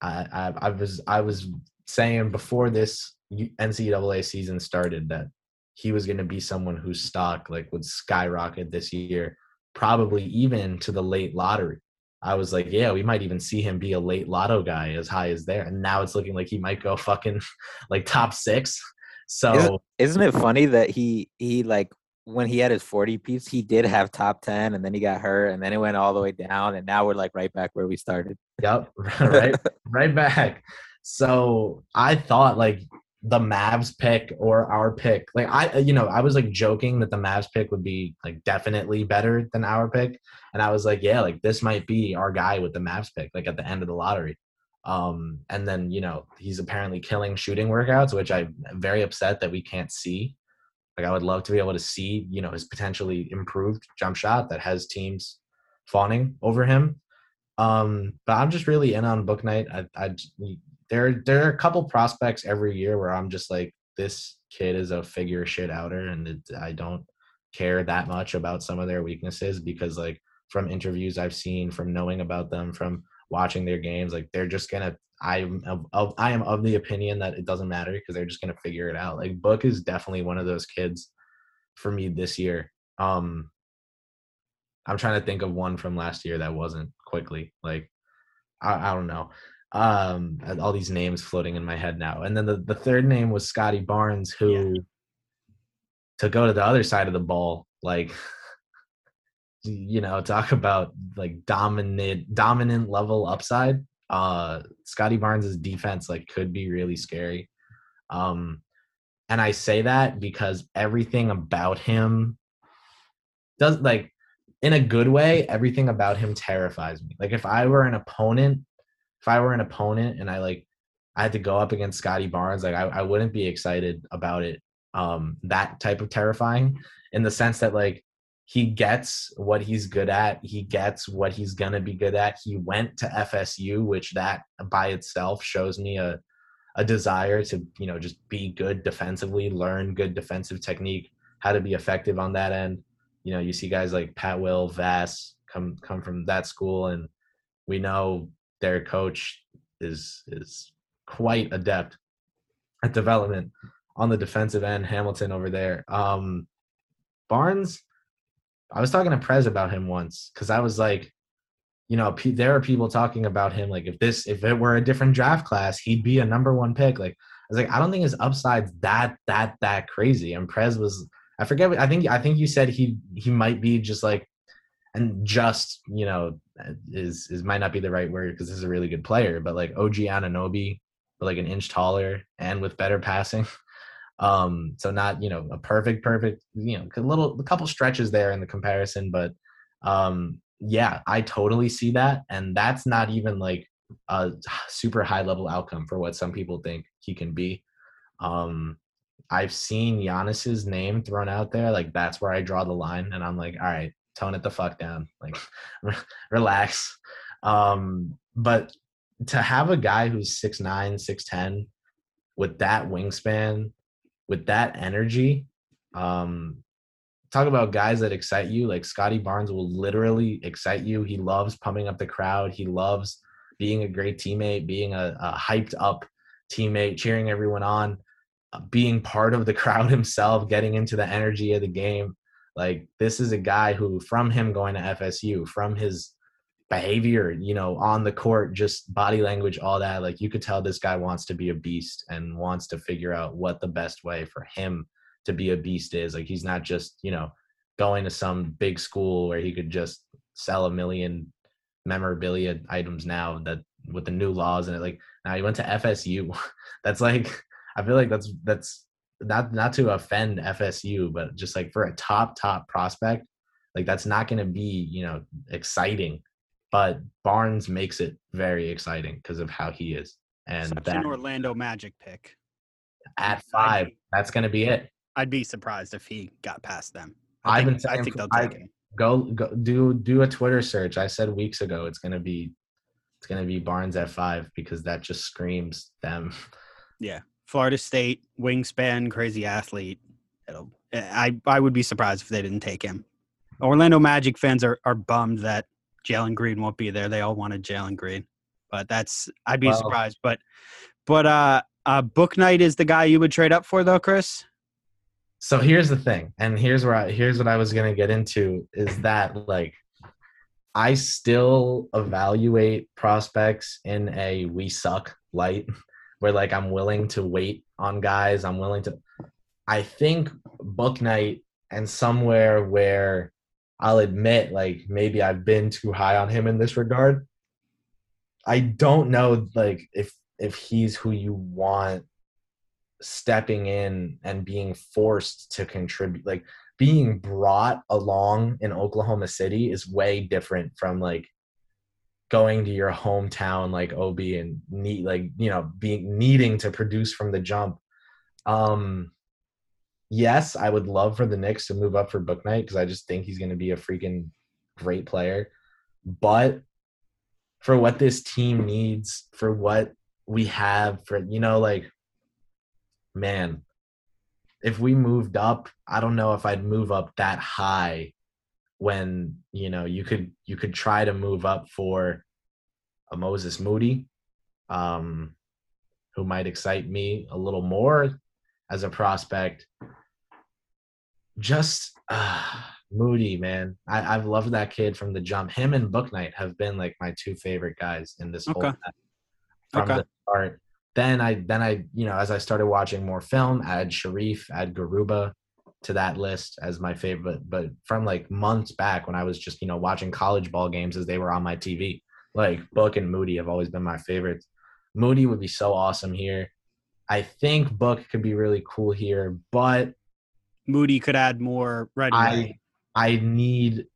S3: I, I, I was I was saying before this NCAA season started that he was going to be someone whose stock like would skyrocket this year, probably even to the late lottery. I was like, yeah, we might even see him be a late lotto guy as high as there. And now it's looking like he might go fucking like top six. So
S5: isn't, isn't it funny that he he like when he had his 40 piece, he did have top 10 and then he got hurt and then it went all the way down and now we're like right back where we started.
S3: Yep. right right back. So I thought like the Mavs pick or our pick. Like I you know, I was like joking that the Mavs pick would be like definitely better than our pick. And I was like, yeah, like this might be our guy with the Mavs pick, like at the end of the lottery. Um, and then, you know, he's apparently killing shooting workouts, which I'm very upset that we can't see. Like, I would love to be able to see, you know, his potentially improved jump shot that has teams fawning over him. Um, but I'm just really in on Bouknight. I, I, there, there are a couple prospects every year where I'm just like, this kid is a figure shit outer, and it, I don't care that much about some of their weaknesses because, like, from interviews I've seen, from knowing about them, from watching their games, like they're just gonna. I'm of, of I am of the opinion that it doesn't matter because they're just gonna figure it out. Like Book is definitely one of those kids for me this year. Um, I'm trying to think of one from last year that wasn't Quickley. Like I, I don't know. Um, all these names floating in my head now. And then the, the third name was Scottie Barnes, who
S2: Yeah.
S3: to go to the other side of the ball, like you know, talk about like dominant dominant level upside. Uh Scottie Barnes's defense like could be really scary. Um and I say that because everything about him does like in a good way, everything about him terrifies me. Like if I were an opponent, if I were an opponent and I like I had to go up against Scottie Barnes, like I, I wouldn't be excited about it. Um, that type of terrifying in the sense that like he gets what he's good at, he gets what he's gonna be good at. He went to FSU, which that by itself shows me a a desire to, you know, just be good defensively, learn good defensive technique, how to be effective on that end. You know, you see guys like Pat Will, Vass come come from that school and we know their coach is is quite adept at development on the defensive end. Hamilton over there. Um, Barnes, I was talking to Prez about him once because I was like, you know, there are people talking about him like if this if it were a different draft class, he'd be a number one pick. Like I was like, I don't think his upside's that that that crazy. And Prez was, I forget. I think I think you said he he might be just like, and just you know is is might not be the right word because this is a really good player, but like OG Anunoby, like an inch taller and with better passing. Um, so not you know a perfect, perfect, you know, a little a couple stretches there in the comparison, but um, yeah, I totally see that, and that's not even like a super high level outcome for what some people think he can be. Um, I've seen Giannis's name thrown out there, like that's where I draw the line, and I'm like, all right, tone it the fuck down, like relax. Um, but to have a guy who's six nine, six ten, with that wingspan, with that energy, um, talk about guys that excite you. Like Scottie Barnes will literally excite you. He loves pumping up the crowd. He loves being a great teammate, being a, a hyped up teammate, cheering everyone on, uh, being part of the crowd himself, getting into the energy of the game. Like this is a guy who, from him going to FSU, from his behavior, you know, on the court, just body language, all that, like you could tell this guy wants to be a beast and wants to figure out what the best way for him to be a beast is. Like he's not just, you know, going to some big school where he could just sell a million memorabilia items now that with the new laws and it like now he went to FSU. that's like I feel like that's that's not not to offend FSU, but just like for a top top prospect, like that's not going to be you know exciting. But Barnes makes it very exciting because of how he is, and
S2: Such
S3: that
S2: an Orlando Magic pick.
S3: at five, that's going to be it.
S2: I'd be surprised if he got past them.
S3: I've
S2: I
S3: been
S2: think, I think they'll
S3: I-
S2: take him.
S3: Go go do do a Twitter search. I said weeks ago it's going to be it's going to be Barnes at five because that just screams them.
S2: Florida State wingspan, crazy athlete. It'll, I I would be surprised if they didn't take him. Orlando Magic fans are are bummed that Jalen Green won't be there. They all wanted Jalen Green, but that's I'd be
S3: Well-
S2: surprised. But but uh, uh, Bouknight is the guy you would trade up for though, Chris.
S3: So here's the thing, and here's where I, here's what I was gonna get into is that like I still evaluate prospects in a we suck light, where like I'm willing to wait on guys. I'm willing to. I think Bouknight and somewhere where I'll admit like maybe I've been too high on him in this regard. I don't know like if if he's who you want stepping in and being forced to contribute like being brought along in Oklahoma City is way different from like going to your hometown like OB and need like you know being needing to produce from the jump. Um yes, I would love for the Knicks to move up for Bouknight because I just think he's going to be a freaking great player. But for what this team needs, for what we have, for you know, like man, if we moved up, I don't know if I'd move up that high when, you know, you could you could try to move up for a Moses Moody, um, who might excite me a little more as a prospect. Just uh, Moody, man. I, I've loved that kid from the jump. Him and Bouknight have been like my two favorite guys in this whole
S2: Okay.
S3: set from
S2: Okay.
S3: the start. Then I then I you know as I started watching more film, add Sharife, add Garuba to that list as my favorite. But from like months back when I was just you know watching college ball games as they were on my TV, like Book and Moody have always been my favorites. Moody would be so awesome here. I think Book could be really cool here, but
S2: Moody could add more right away.
S3: I I need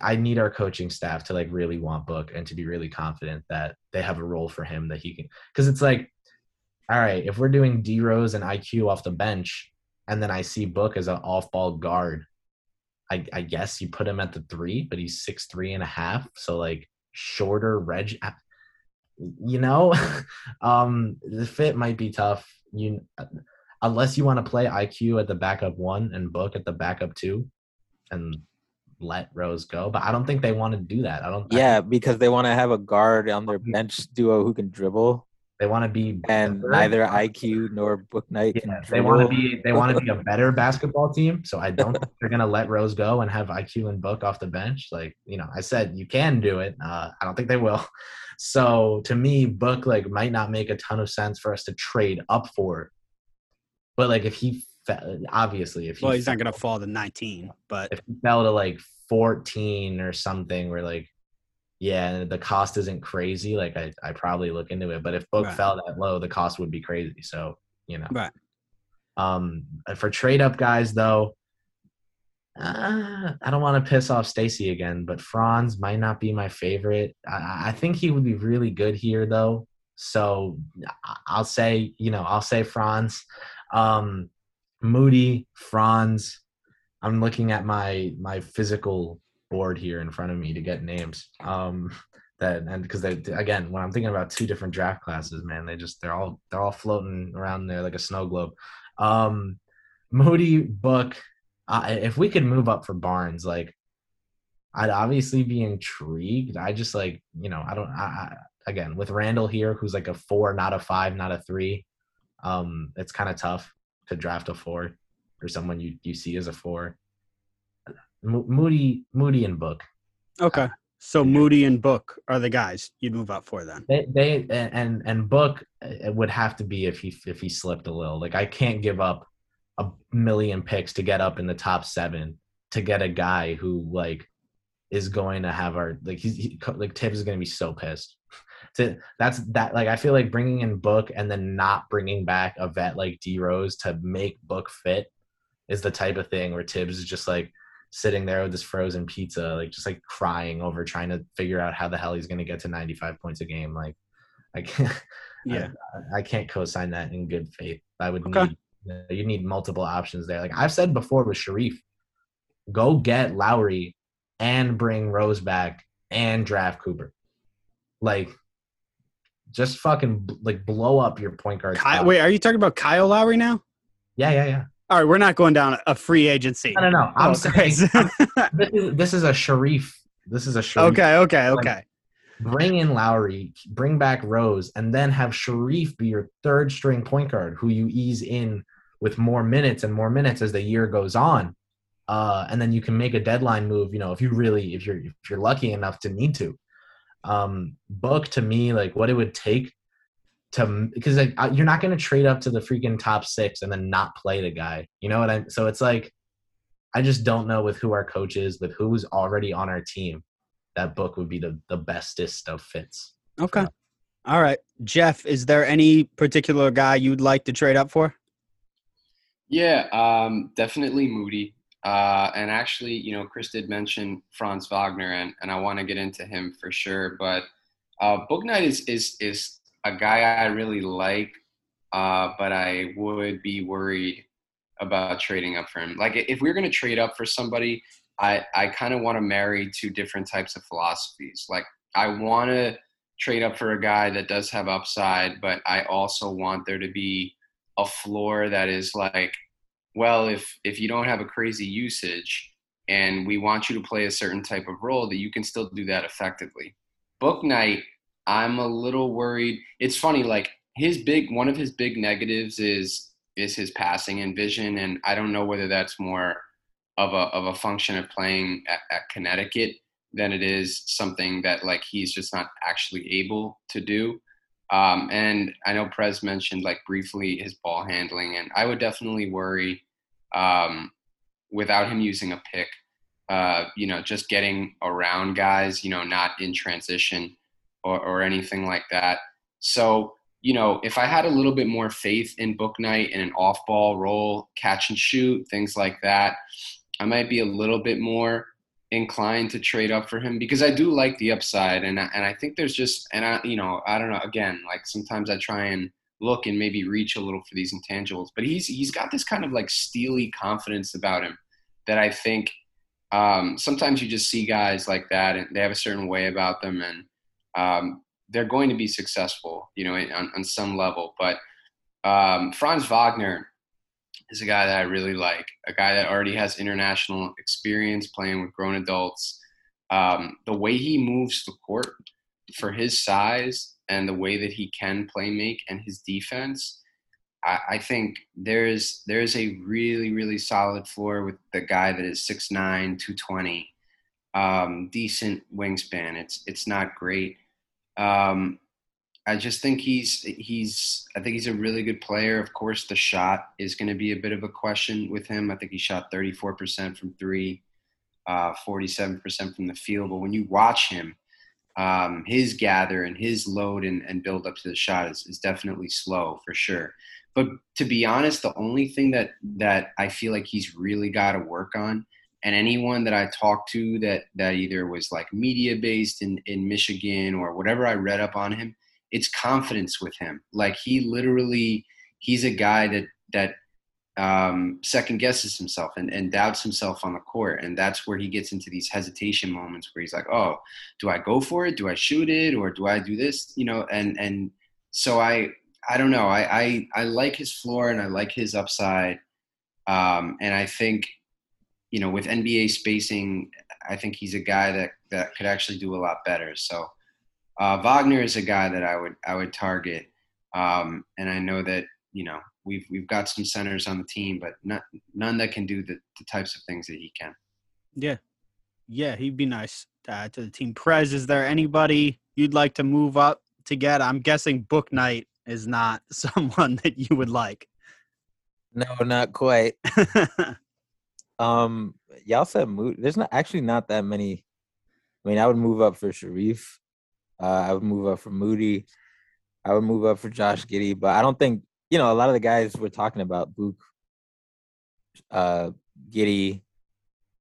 S3: I need our coaching staff to like really want Book and to be really confident that they have a role for him that he can because it's like all right if we're doing D Rose and IQ off the bench and then I see Book as an off ball guard I, I guess you put him at the three but he's six three and a half so like shorter reg uh, you know um the fit might be tough you uh, unless you want to play IQ at the backup one and Book at the backup two and let Rose go. But I don't think they want to do that. I don't.
S5: Yeah,
S3: think
S5: because they want to have a guard on their mm-hmm. bench duo who can dribble,
S3: they want to be
S5: and
S3: better.
S5: neither IQ nor Bouknight
S3: Yeah, they want to be. They want to be a better basketball team. So I don't think they're gonna let Rose go and have IQ and Book off the bench. Like you know, I said you can do it. Uh, I don't think they will. So to me, Book like might not make a ton of sense for us to trade up for. But like if he fe- obviously if he
S2: well, he's not going to fall to 19, but
S3: if he fell to like 14 or something where like yeah the cost isn't crazy like i i probably look into it but if book
S2: Right.
S3: fell that low the cost would be crazy so you know
S2: Right.
S3: um for trade up guys though uh, I don't want to piss off Stacy again, but Franz might not be my favorite. I, I think he would be really good here, though. So I'll say, you know, I'll say Franz, um, Moody, Franz. I'm looking at my my physical board here in front of me to get names. Um, that and because they again, when I'm thinking about two different draft classes, man, they just they're all they're all floating around there like a snow globe. Um, Moody, Book. Uh, if we could move up for Barnes, like I'd obviously be intrigued. I just like you know I don't. I, I again with Randle here, who's like a four, not a five, not a three. Um, it's kind of tough to draft a four or someone you you see as a four. Mo- Moody, Moody, and Book.
S2: okay. So Moody and Book are the guys you'd move up for then.
S3: They, they and and Book it would have to be if he if he slipped a little. Like I can't give up a million picks to get up in the top seven to get a guy who like is going to have our like he's he, like Thibs is going to be so pissed. To that's that like I feel like bringing in Book and then not bringing back a vet like D Rose to make Book fit is the type of thing where Thibs is just like sitting there with this frozen pizza, like just like crying over trying to figure out how the hell he's going to get to 95 points a game. Like I can't,
S2: Yeah.
S3: I, I can't co-sign that in good faith. I would
S2: Okay.
S3: need you need multiple options there. Like I've said before with Sharife, go get Lowry and bring Rose back and draft Cooper. Like just fucking like blow up your point guard.
S2: Kyle, wait, are you talking about Kyle Lowry now?
S3: Yeah, yeah, yeah.
S2: All right, we're not going down a free agency.
S3: No, no, no. I'm
S2: Oh,
S3: saying
S2: okay.
S3: this is, this is a Sharife. This is a Sharife.
S2: okay, okay, okay.
S3: Bring in Lowry, bring back Rose, and then have Sharife be your third string point guard who you ease in with more minutes and more minutes as the year goes on. Uh, and then you can make a deadline move, you know, if you really if you're if you're lucky enough to need to. Um, book to me like what it would take to because like, you're not going to trade up to the freaking top six and then not play the guy. You know what I? So it's like I just don't know with who our coach is, with who's already on our team. That book would be the the bestest of fits.
S2: Okay. All right. Jeff, is there any particular guy you'd like to trade up for?
S4: Yeah, um, definitely Moody. Uh, and actually, you know, Chris did mention Franz Wagner, and, and I want to get into him for sure. But uh, Bouknight is, is, is a guy I really like, uh, but I would be worried about trading up for him. Like, if we're going to trade up for somebody, I, I kind of want to marry two different types of philosophies. Like, I want to trade up for a guy that does have upside, but I also want there to be a floor that is like well if if you don't have a crazy usage and we want you to play a certain type of role that you can still do that effectively Bouknight I'm a little worried. It's funny, like his big one of his big negatives is is his passing and vision, and I don't know whether that's more of a of a function of playing at, at Connecticut than it is something that like he's just not actually able to do. Um, and I know Prez mentioned like briefly his ball handling, and I would definitely worry um, without him using a pick. Uh, you know, just getting around guys, you know, not in transition or, or anything like that. So, you know, if I had a little bit more faith in Bouknight and an off ball roll, catch and shoot, things like that, I might be a little bit more inclined to trade up for him because I do like the upside and I, and I think there's just and I you know I don't know again like sometimes I try and look and maybe reach a little for these intangibles but he's he's got this kind of like steely confidence about him that I think um, sometimes you just see guys like that and they have a certain way about them and um, they're going to be successful you know on, on some level but um, Franz Wagner is a guy that I really like, a guy that already has international experience playing with grown adults. Um, the way he moves the court for his size and the way that he can play make and his defense, I, I think there's there's a really really solid floor with the guy that is 6'9", 220, um, decent wingspan. It's it's not great. Um, I just think he's he's I think he's a really good player. Of course, the shot is going to be a bit of a question with him. I think he shot 34% from three, uh, 47% from the field. But when you watch him, um, his gather and his load and, and build up to the shot is, is definitely slow for sure. But to be honest, the only thing that that I feel like he's really got to work on, and anyone that I talked to that that either was like media based in in Michigan or whatever I read up on him it's confidence with him. Like he literally, he's a guy that that um, second guesses himself and, and doubts himself on the court, and that's where he gets into these hesitation moments where he's like, "Oh, do I go for it? Do I shoot it, or do I do this?" You know, and and so I I don't know. I I, I like his floor and I like his upside, um, and I think you know with NBA spacing, I think he's a guy that that could actually do a lot better. So uh, Wagner is a guy that I would I would target, um, and I know that you know we've we've got some centers on the team, but not, none that can do the, the types of things that he can.
S2: Yeah, yeah, he'd be nice uh, to the team. Prez, is there anybody you'd like to move up to get? I'm guessing Bouknight is not someone that you would like.
S5: No, not quite. um, y'all said Moody. There's not actually not that many. I mean, I would move up for Sharife. Uh, I would move up for Moody. I would move up for Josh Giddey, but I don't think you know a lot of the guys we're talking about, Book, uh, Giddey,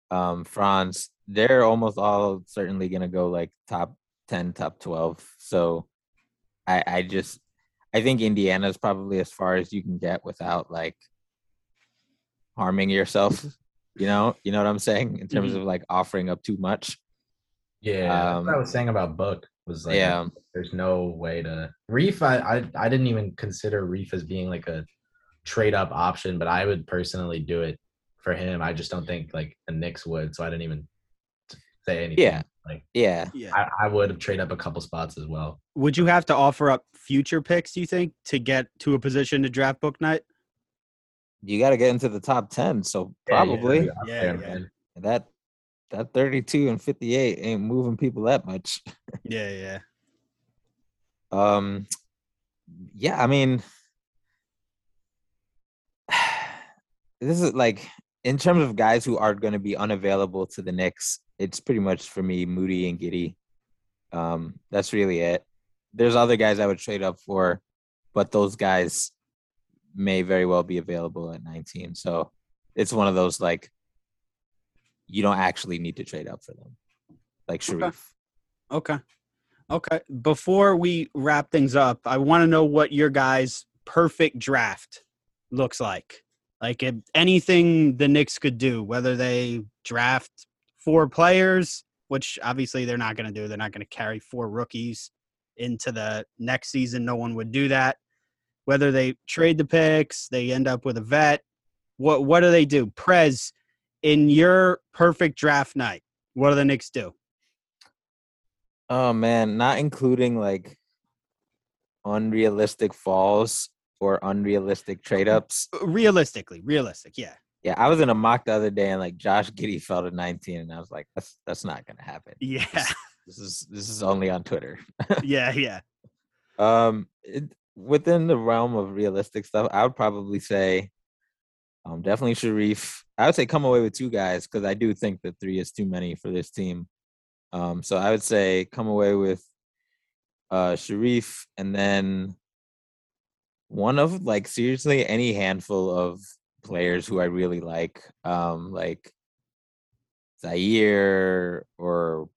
S5: um, Franz. They're almost all certainly gonna go like top ten, top twelve. So, I I just I think Indiana's probably as far as you can get without like harming yourself. You know, you know what I'm saying? In terms mm-hmm. of like offering up too much.
S3: Yeah, um, I was saying about Book was like yeah. there's no way to reef I, I i didn't even consider reef as being like a trade up option but i would personally do it for him. I just don't think like the Knicks would so i didn't even say anything.
S5: Yeah. Like yeah.
S3: Yeah. I, I would trade up a couple spots as well.
S2: Would you have to offer up future picks do you think to get to a position to draft Bouknight
S5: you got to get into the top 10 so probably
S2: yeah, yeah, yeah, yeah.
S5: that that 32 and 58 ain't moving people that much.
S2: yeah, yeah.
S5: Um yeah, I mean this is like in terms of guys who are going to be unavailable to the Knicks, it's pretty much for me Moody and Giddey. Um that's really it. There's other guys I would trade up for, but those guys may very well be available at 19. So it's one of those like you don't actually need to trade up for them, like Sharife.
S2: Okay. okay. Okay. Before we wrap things up, I want to know what your guys' perfect draft looks like. Like if anything the Knicks could do, whether they draft four players, which obviously they're not going to do. They're not going to carry four rookies into the next season. No one would do that. Whether they trade the picks, they end up with a vet. What what do they do? Prez, in your perfect draft night, what do the Knicks do?
S5: Oh man, not including like unrealistic falls or unrealistic trade ups.
S2: Realistically, realistic, yeah.
S5: Yeah, I was in a mock the other day and like Josh Giddey fell to 19 and I was like, that's that's not gonna happen.
S2: Yeah.
S5: This is this is only on Twitter.
S2: yeah, yeah.
S5: Um it, within the realm of realistic stuff, I would probably say um definitely Sharife. I would say come away with two guys because I do think that three is too many for this team. Um so I would say come away with uh Sharife and then one of like seriously any handful of players who I really like, um, like Zaire or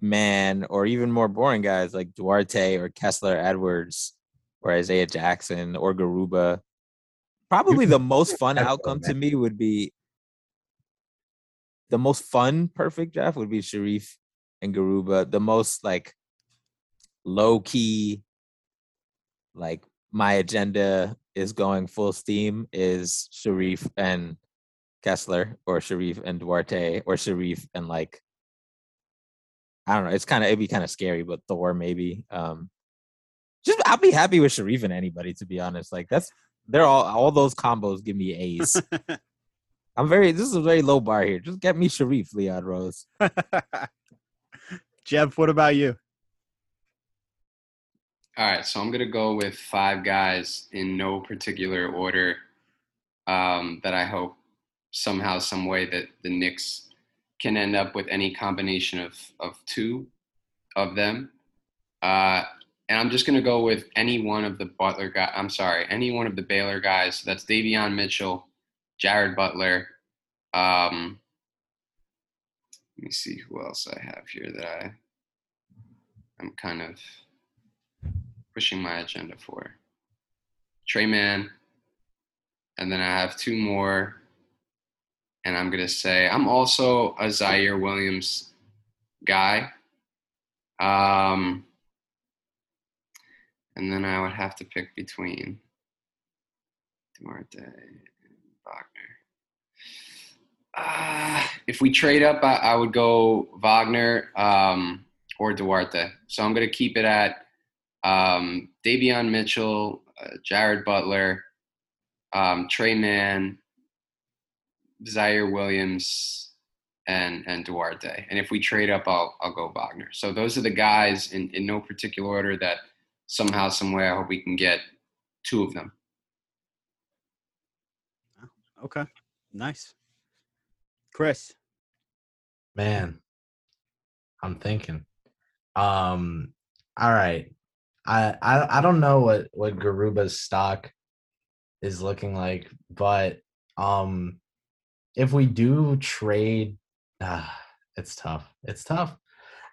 S5: Man, or even more boring guys like Duarte or Kessler Edwards or Isaiah Jackson or Garuba. Probably the most fun outcome to me would be the most fun perfect draft would be Sharife and Garuba. The most like low key, like my agenda is going full steam is Sharife and Kessler or Sharife and Duarte or Sharife and like I don't know. It's kind of it'd be kind of scary, but Thor maybe. Um just I'll be happy with Sharife and anybody to be honest. Like that's they're all all those combos give me A's. I'm very this is a very low bar here. Just get me Sharife, Leon Rose.
S2: Jeff, what about you?
S4: All right, so I'm gonna go with five guys in no particular order um, that I hope somehow, some way that the Knicks can end up with any combination of of two of them. Uh, and I'm just gonna go with any one of the Butler guy. I'm sorry, any one of the Baylor guys. So That's Davion Mitchell, Jared Butler. Um, let me see who else I have here that I I'm kind of pushing my agenda for. Tre Mann. And then I have two more. And I'm to say I'm also a Ziaire Williams guy. Um, and then I would have to pick between Duarte and Wagner. Uh, if we trade up, I, I would go Wagner um, or Duarte. So I'm going to keep it at um, Davion Mitchell, uh, Jared Butler, um, Tre Mann, Ziaire Williams, and and Duarte. And if we trade up, I'll I'll go Wagner. So those are the guys in, in no particular order that somehow, some way, I hope we can get two of them.
S2: Okay, nice. Chris,
S3: Man, I'm thinking. Um, all right. I, I I don't know what what Garuba's stock is looking like, but um, if we do trade, ah, it's tough. It's tough.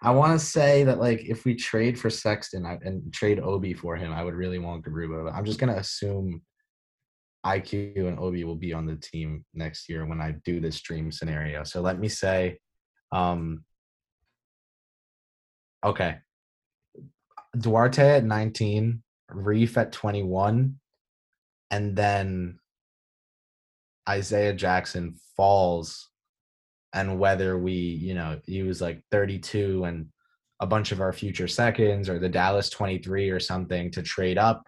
S3: I want to say that like if we trade for Sexton I, and trade Obi for him, I would really want Garuba. But I'm just gonna assume IQ and Obi will be on the team next year when I do this dream scenario. So let me say, um, okay, Duarte at 19, Reef at 21, and then Isaiah Jackson falls. And whether we, you know, use like 32 and a bunch of our future seconds or the Dallas 23 or something to trade up.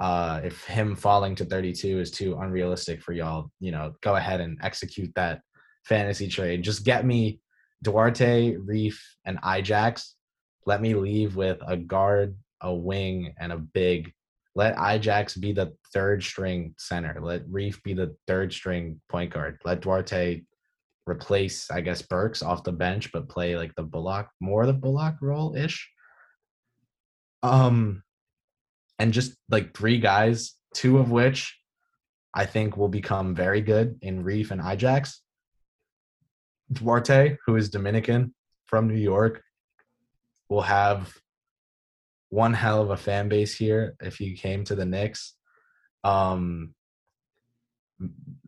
S3: Uh, if him falling to 32 is too unrealistic for y'all, you know, go ahead and execute that fantasy trade. Just get me Duarte, Reef, and Ijax let me leave with a guard, a wing, and a big. Let Ijax be the third string center. Let Reef be the third string point guard. Let Duarte replace, I guess, Burks off the bench, but play like the Bullock, more the Bullock role ish. Um, and just like three guys, two of which I think will become very good in Reef and Ijax. Duarte, who is Dominican from New York, will have one hell of a fan base here if he came to the Knicks. Um,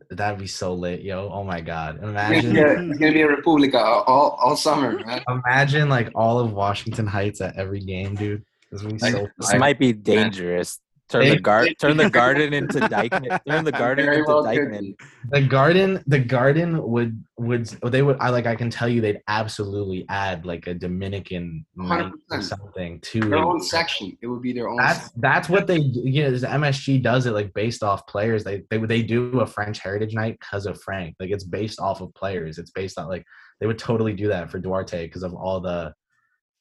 S3: that'd be so lit, yo! Oh my god, imagine yeah,
S4: it's gonna be a Republica all, all summer, man.
S3: Imagine like all of Washington Heights at every game, dude. This,
S5: like, so this might be dangerous Turn the
S3: They-
S5: turn the garden into Dyckman. Turn the garden
S4: Very
S5: into
S4: well Dyckman.
S3: The garden, the garden would would they would I like I can tell you they'd absolutely add like a Dominican or
S4: 100%.
S3: something to
S4: Their own section. It would be their own.
S3: That's that's what they you know. the MSG does it like based off players. They they they do a French Heritage Night because of Frank. Like it's based off of players. It's based on like they would totally do that for Duarte because of all the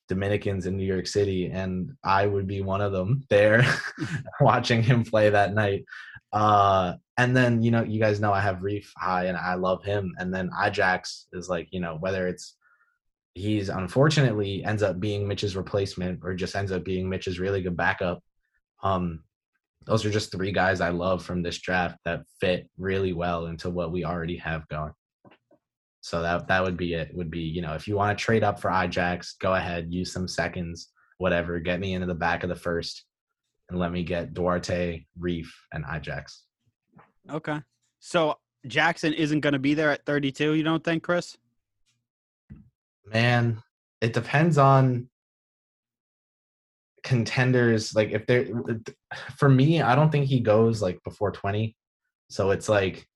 S3: Dominicans in New York City, and I would be one of them there watching him play that night. Uh, and then you know you guys know I have Reef High and I love him, and then Ajax is like you know whether it's he's unfortunately ends up being Mitch's replacement or just ends up being Mitch's really good backup. Um, those are just three guys I love from this draft that fit really well into what we already have going. So that that would be it. Would be you know if you want to trade up for Ajax, go ahead, use some seconds, whatever. Get me into the back of the first, and let me get Duarte, Reef, and Ajax.
S2: Okay. So Jackson isn't going to be there at 32, you don't think, Chris?
S3: Man, it depends on contenders. Like if they're for me, I don't think he goes like before 20. So it's like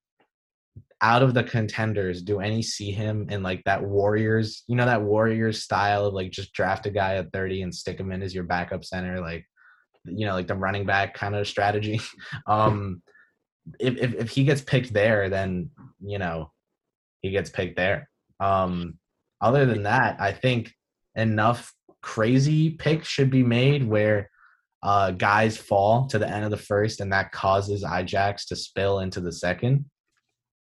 S3: out of the contenders, do any see him in like that Warriors, you know, that Warriors style of like just draft a guy at 30 and stick him in as your backup center, like you know, like the running back kind of strategy. Um if, if if he gets picked there, then you know he gets picked there. Um other than that, I think enough crazy picks should be made where uh, guys fall to the end of the first and that causes Ajax to spill into the second.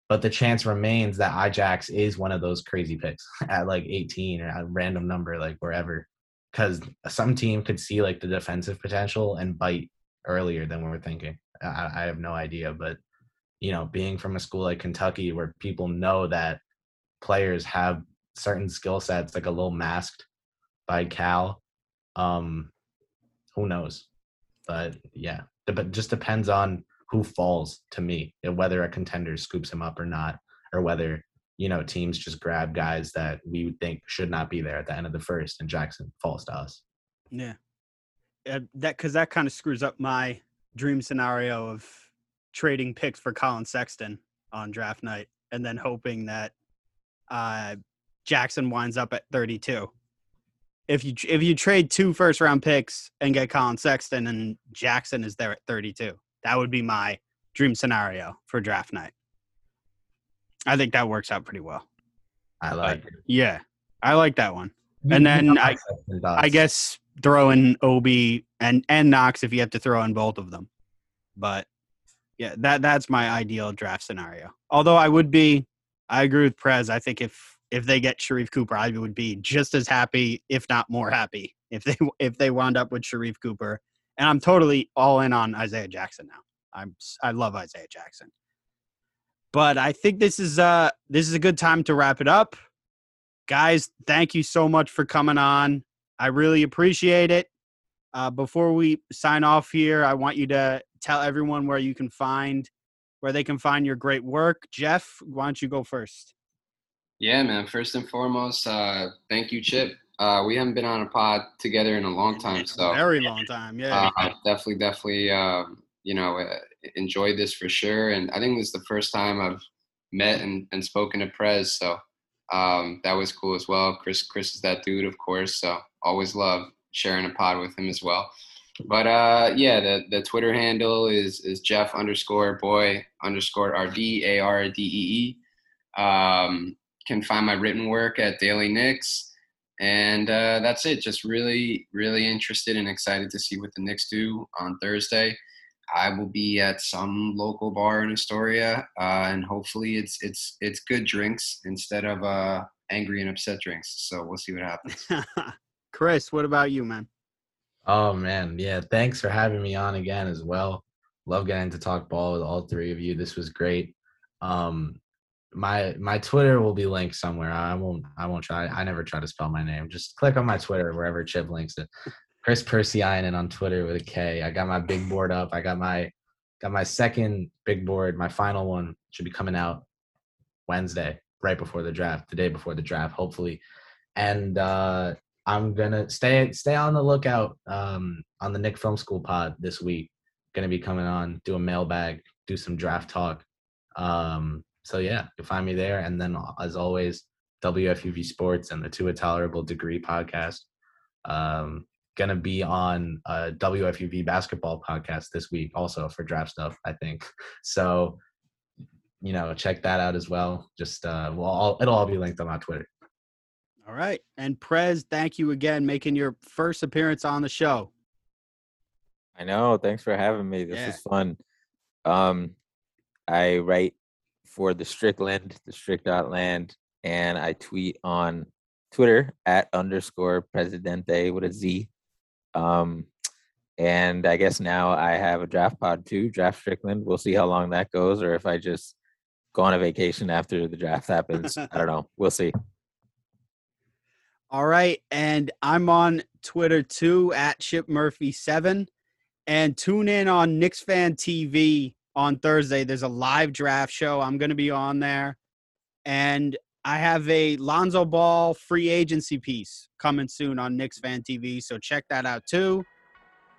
S3: But the chance remains that Ajax is one of those crazy picks at like 18 or a random number, like wherever. Because some team could see like the defensive potential and bite earlier than we were thinking. I, I have no idea. But, you know, being from a school like Kentucky where people know that players have certain skill sets, like a little masked by Cal. Um, who knows? But yeah, but just depends on who falls to me, and whether a contender scoops him up or not, or whether you know teams just grab guys that we would think should not be there at the end of the first, and Jackson falls to us.
S2: Yeah. Uh, that because that kind of screws up my dream scenario of trading picks for Collin Sexton on draft night and then hoping that uh, Jackson winds up at 32. If you if you trade two first round picks and get Collin Sexton and Jackson is there at 32, that would be my dream scenario for draft night. I think that works out pretty well.
S3: I like. it.
S2: Yeah, I like that one.
S3: You-
S2: And then I- I guess throw in Obi and and Knox if you have to throw in both of them. But yeah, that that's my ideal draft scenario. Although I would be, I agree with Prez. I think if if they get Sharife Cooper, I would be just as happy, if not more happy, if they if they wound up with Sharife Cooper. And I'm totally all in on Isaiah Jackson now. I'm I love Isaiah Jackson. But I think this is uh this is a good time to wrap it up. Guys, thank you so much for coming on. I really appreciate it. Uh, before we sign off here, I want you to tell everyone where you can find where they can find your great work. Jeff, why don't you go first?
S4: Yeah, man. First and foremost, uh, thank you, Chip. Uh, we haven't been on a pod together in a long time, so
S2: Very long time, yeah.
S4: uh, definitely, definitely, um, you know, uh, enjoyed this for sure. And I think this is the first time I've met and, and spoken to Prez, so um, that was cool as well. Chris, Chris is that dude, of course. So always love sharing a pod with him as well. But uh, yeah, the the Twitter handle is is Jeff underscore boy underscore rd a r d e e. Um, can find my written work at Daily Knicks. And uh, that's it. Just really, really interested and excited to see what the Knicks do on Thursday. I will be at some local bar in Astoria, uh, and hopefully it's it's it's good drinks instead of uh, angry and upset drinks. So we'll see what happens.
S2: Chris, what about you, man?
S3: Oh man, yeah. Thanks for having me on again as well. Love getting to talk ball with all three of you. This was great. Um, my my Twitter will be linked somewhere. I won't I won't try. I never try to spell my name. Just click on my Twitter wherever Chip links it. Chris Percy Pursiainen on Twitter with a K. I got my big board up. I got my got my second big board. My final one should be coming out Wednesday, right before the draft, the day before the draft, hopefully. And uh I'm gonna stay stay on the lookout um, on the Knicks Film School pod this week gonna be coming on, do a mailbag, do some draft talk. Um, so yeah, you'll find me there. And then as always, WFUV Sports and the To a Tolerable Degree podcast. Um, gonna be on a WFUV basketball podcast this week also for draft stuff, I think. So you know, check that out as well. Just uh well all, it'll all be linked on my Twitter.
S2: All right. And Prez, thank you again making your first appearance on the show.
S5: I know. Thanks for having me. This
S2: Yeah.
S5: is fun. Um, I write for the Strickland, the Strict Land, and I tweet on Twitter at underscore Presidente with a Z. Um, and I guess now I have a draft pod too, Draft Strickland. We'll see how long that goes, or if I just go on a vacation after the draft happens. I don't know. We'll see.
S2: All right. And I'm on Twitter too at Chip Murphy7. And tune in on Knicks Fan TV on Thursday. There's a live draft show. I'm going to be on there. And I have a Lonzo Ball free agency piece coming soon on Knicks Fan TV. So check that out too.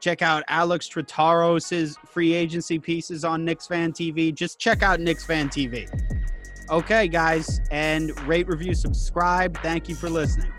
S2: Check out Alex Trataros' free agency pieces on Knicks Fan TV. Just check out Knicks Fan TV. Okay, guys, and rate, review, subscribe. Thank you for listening.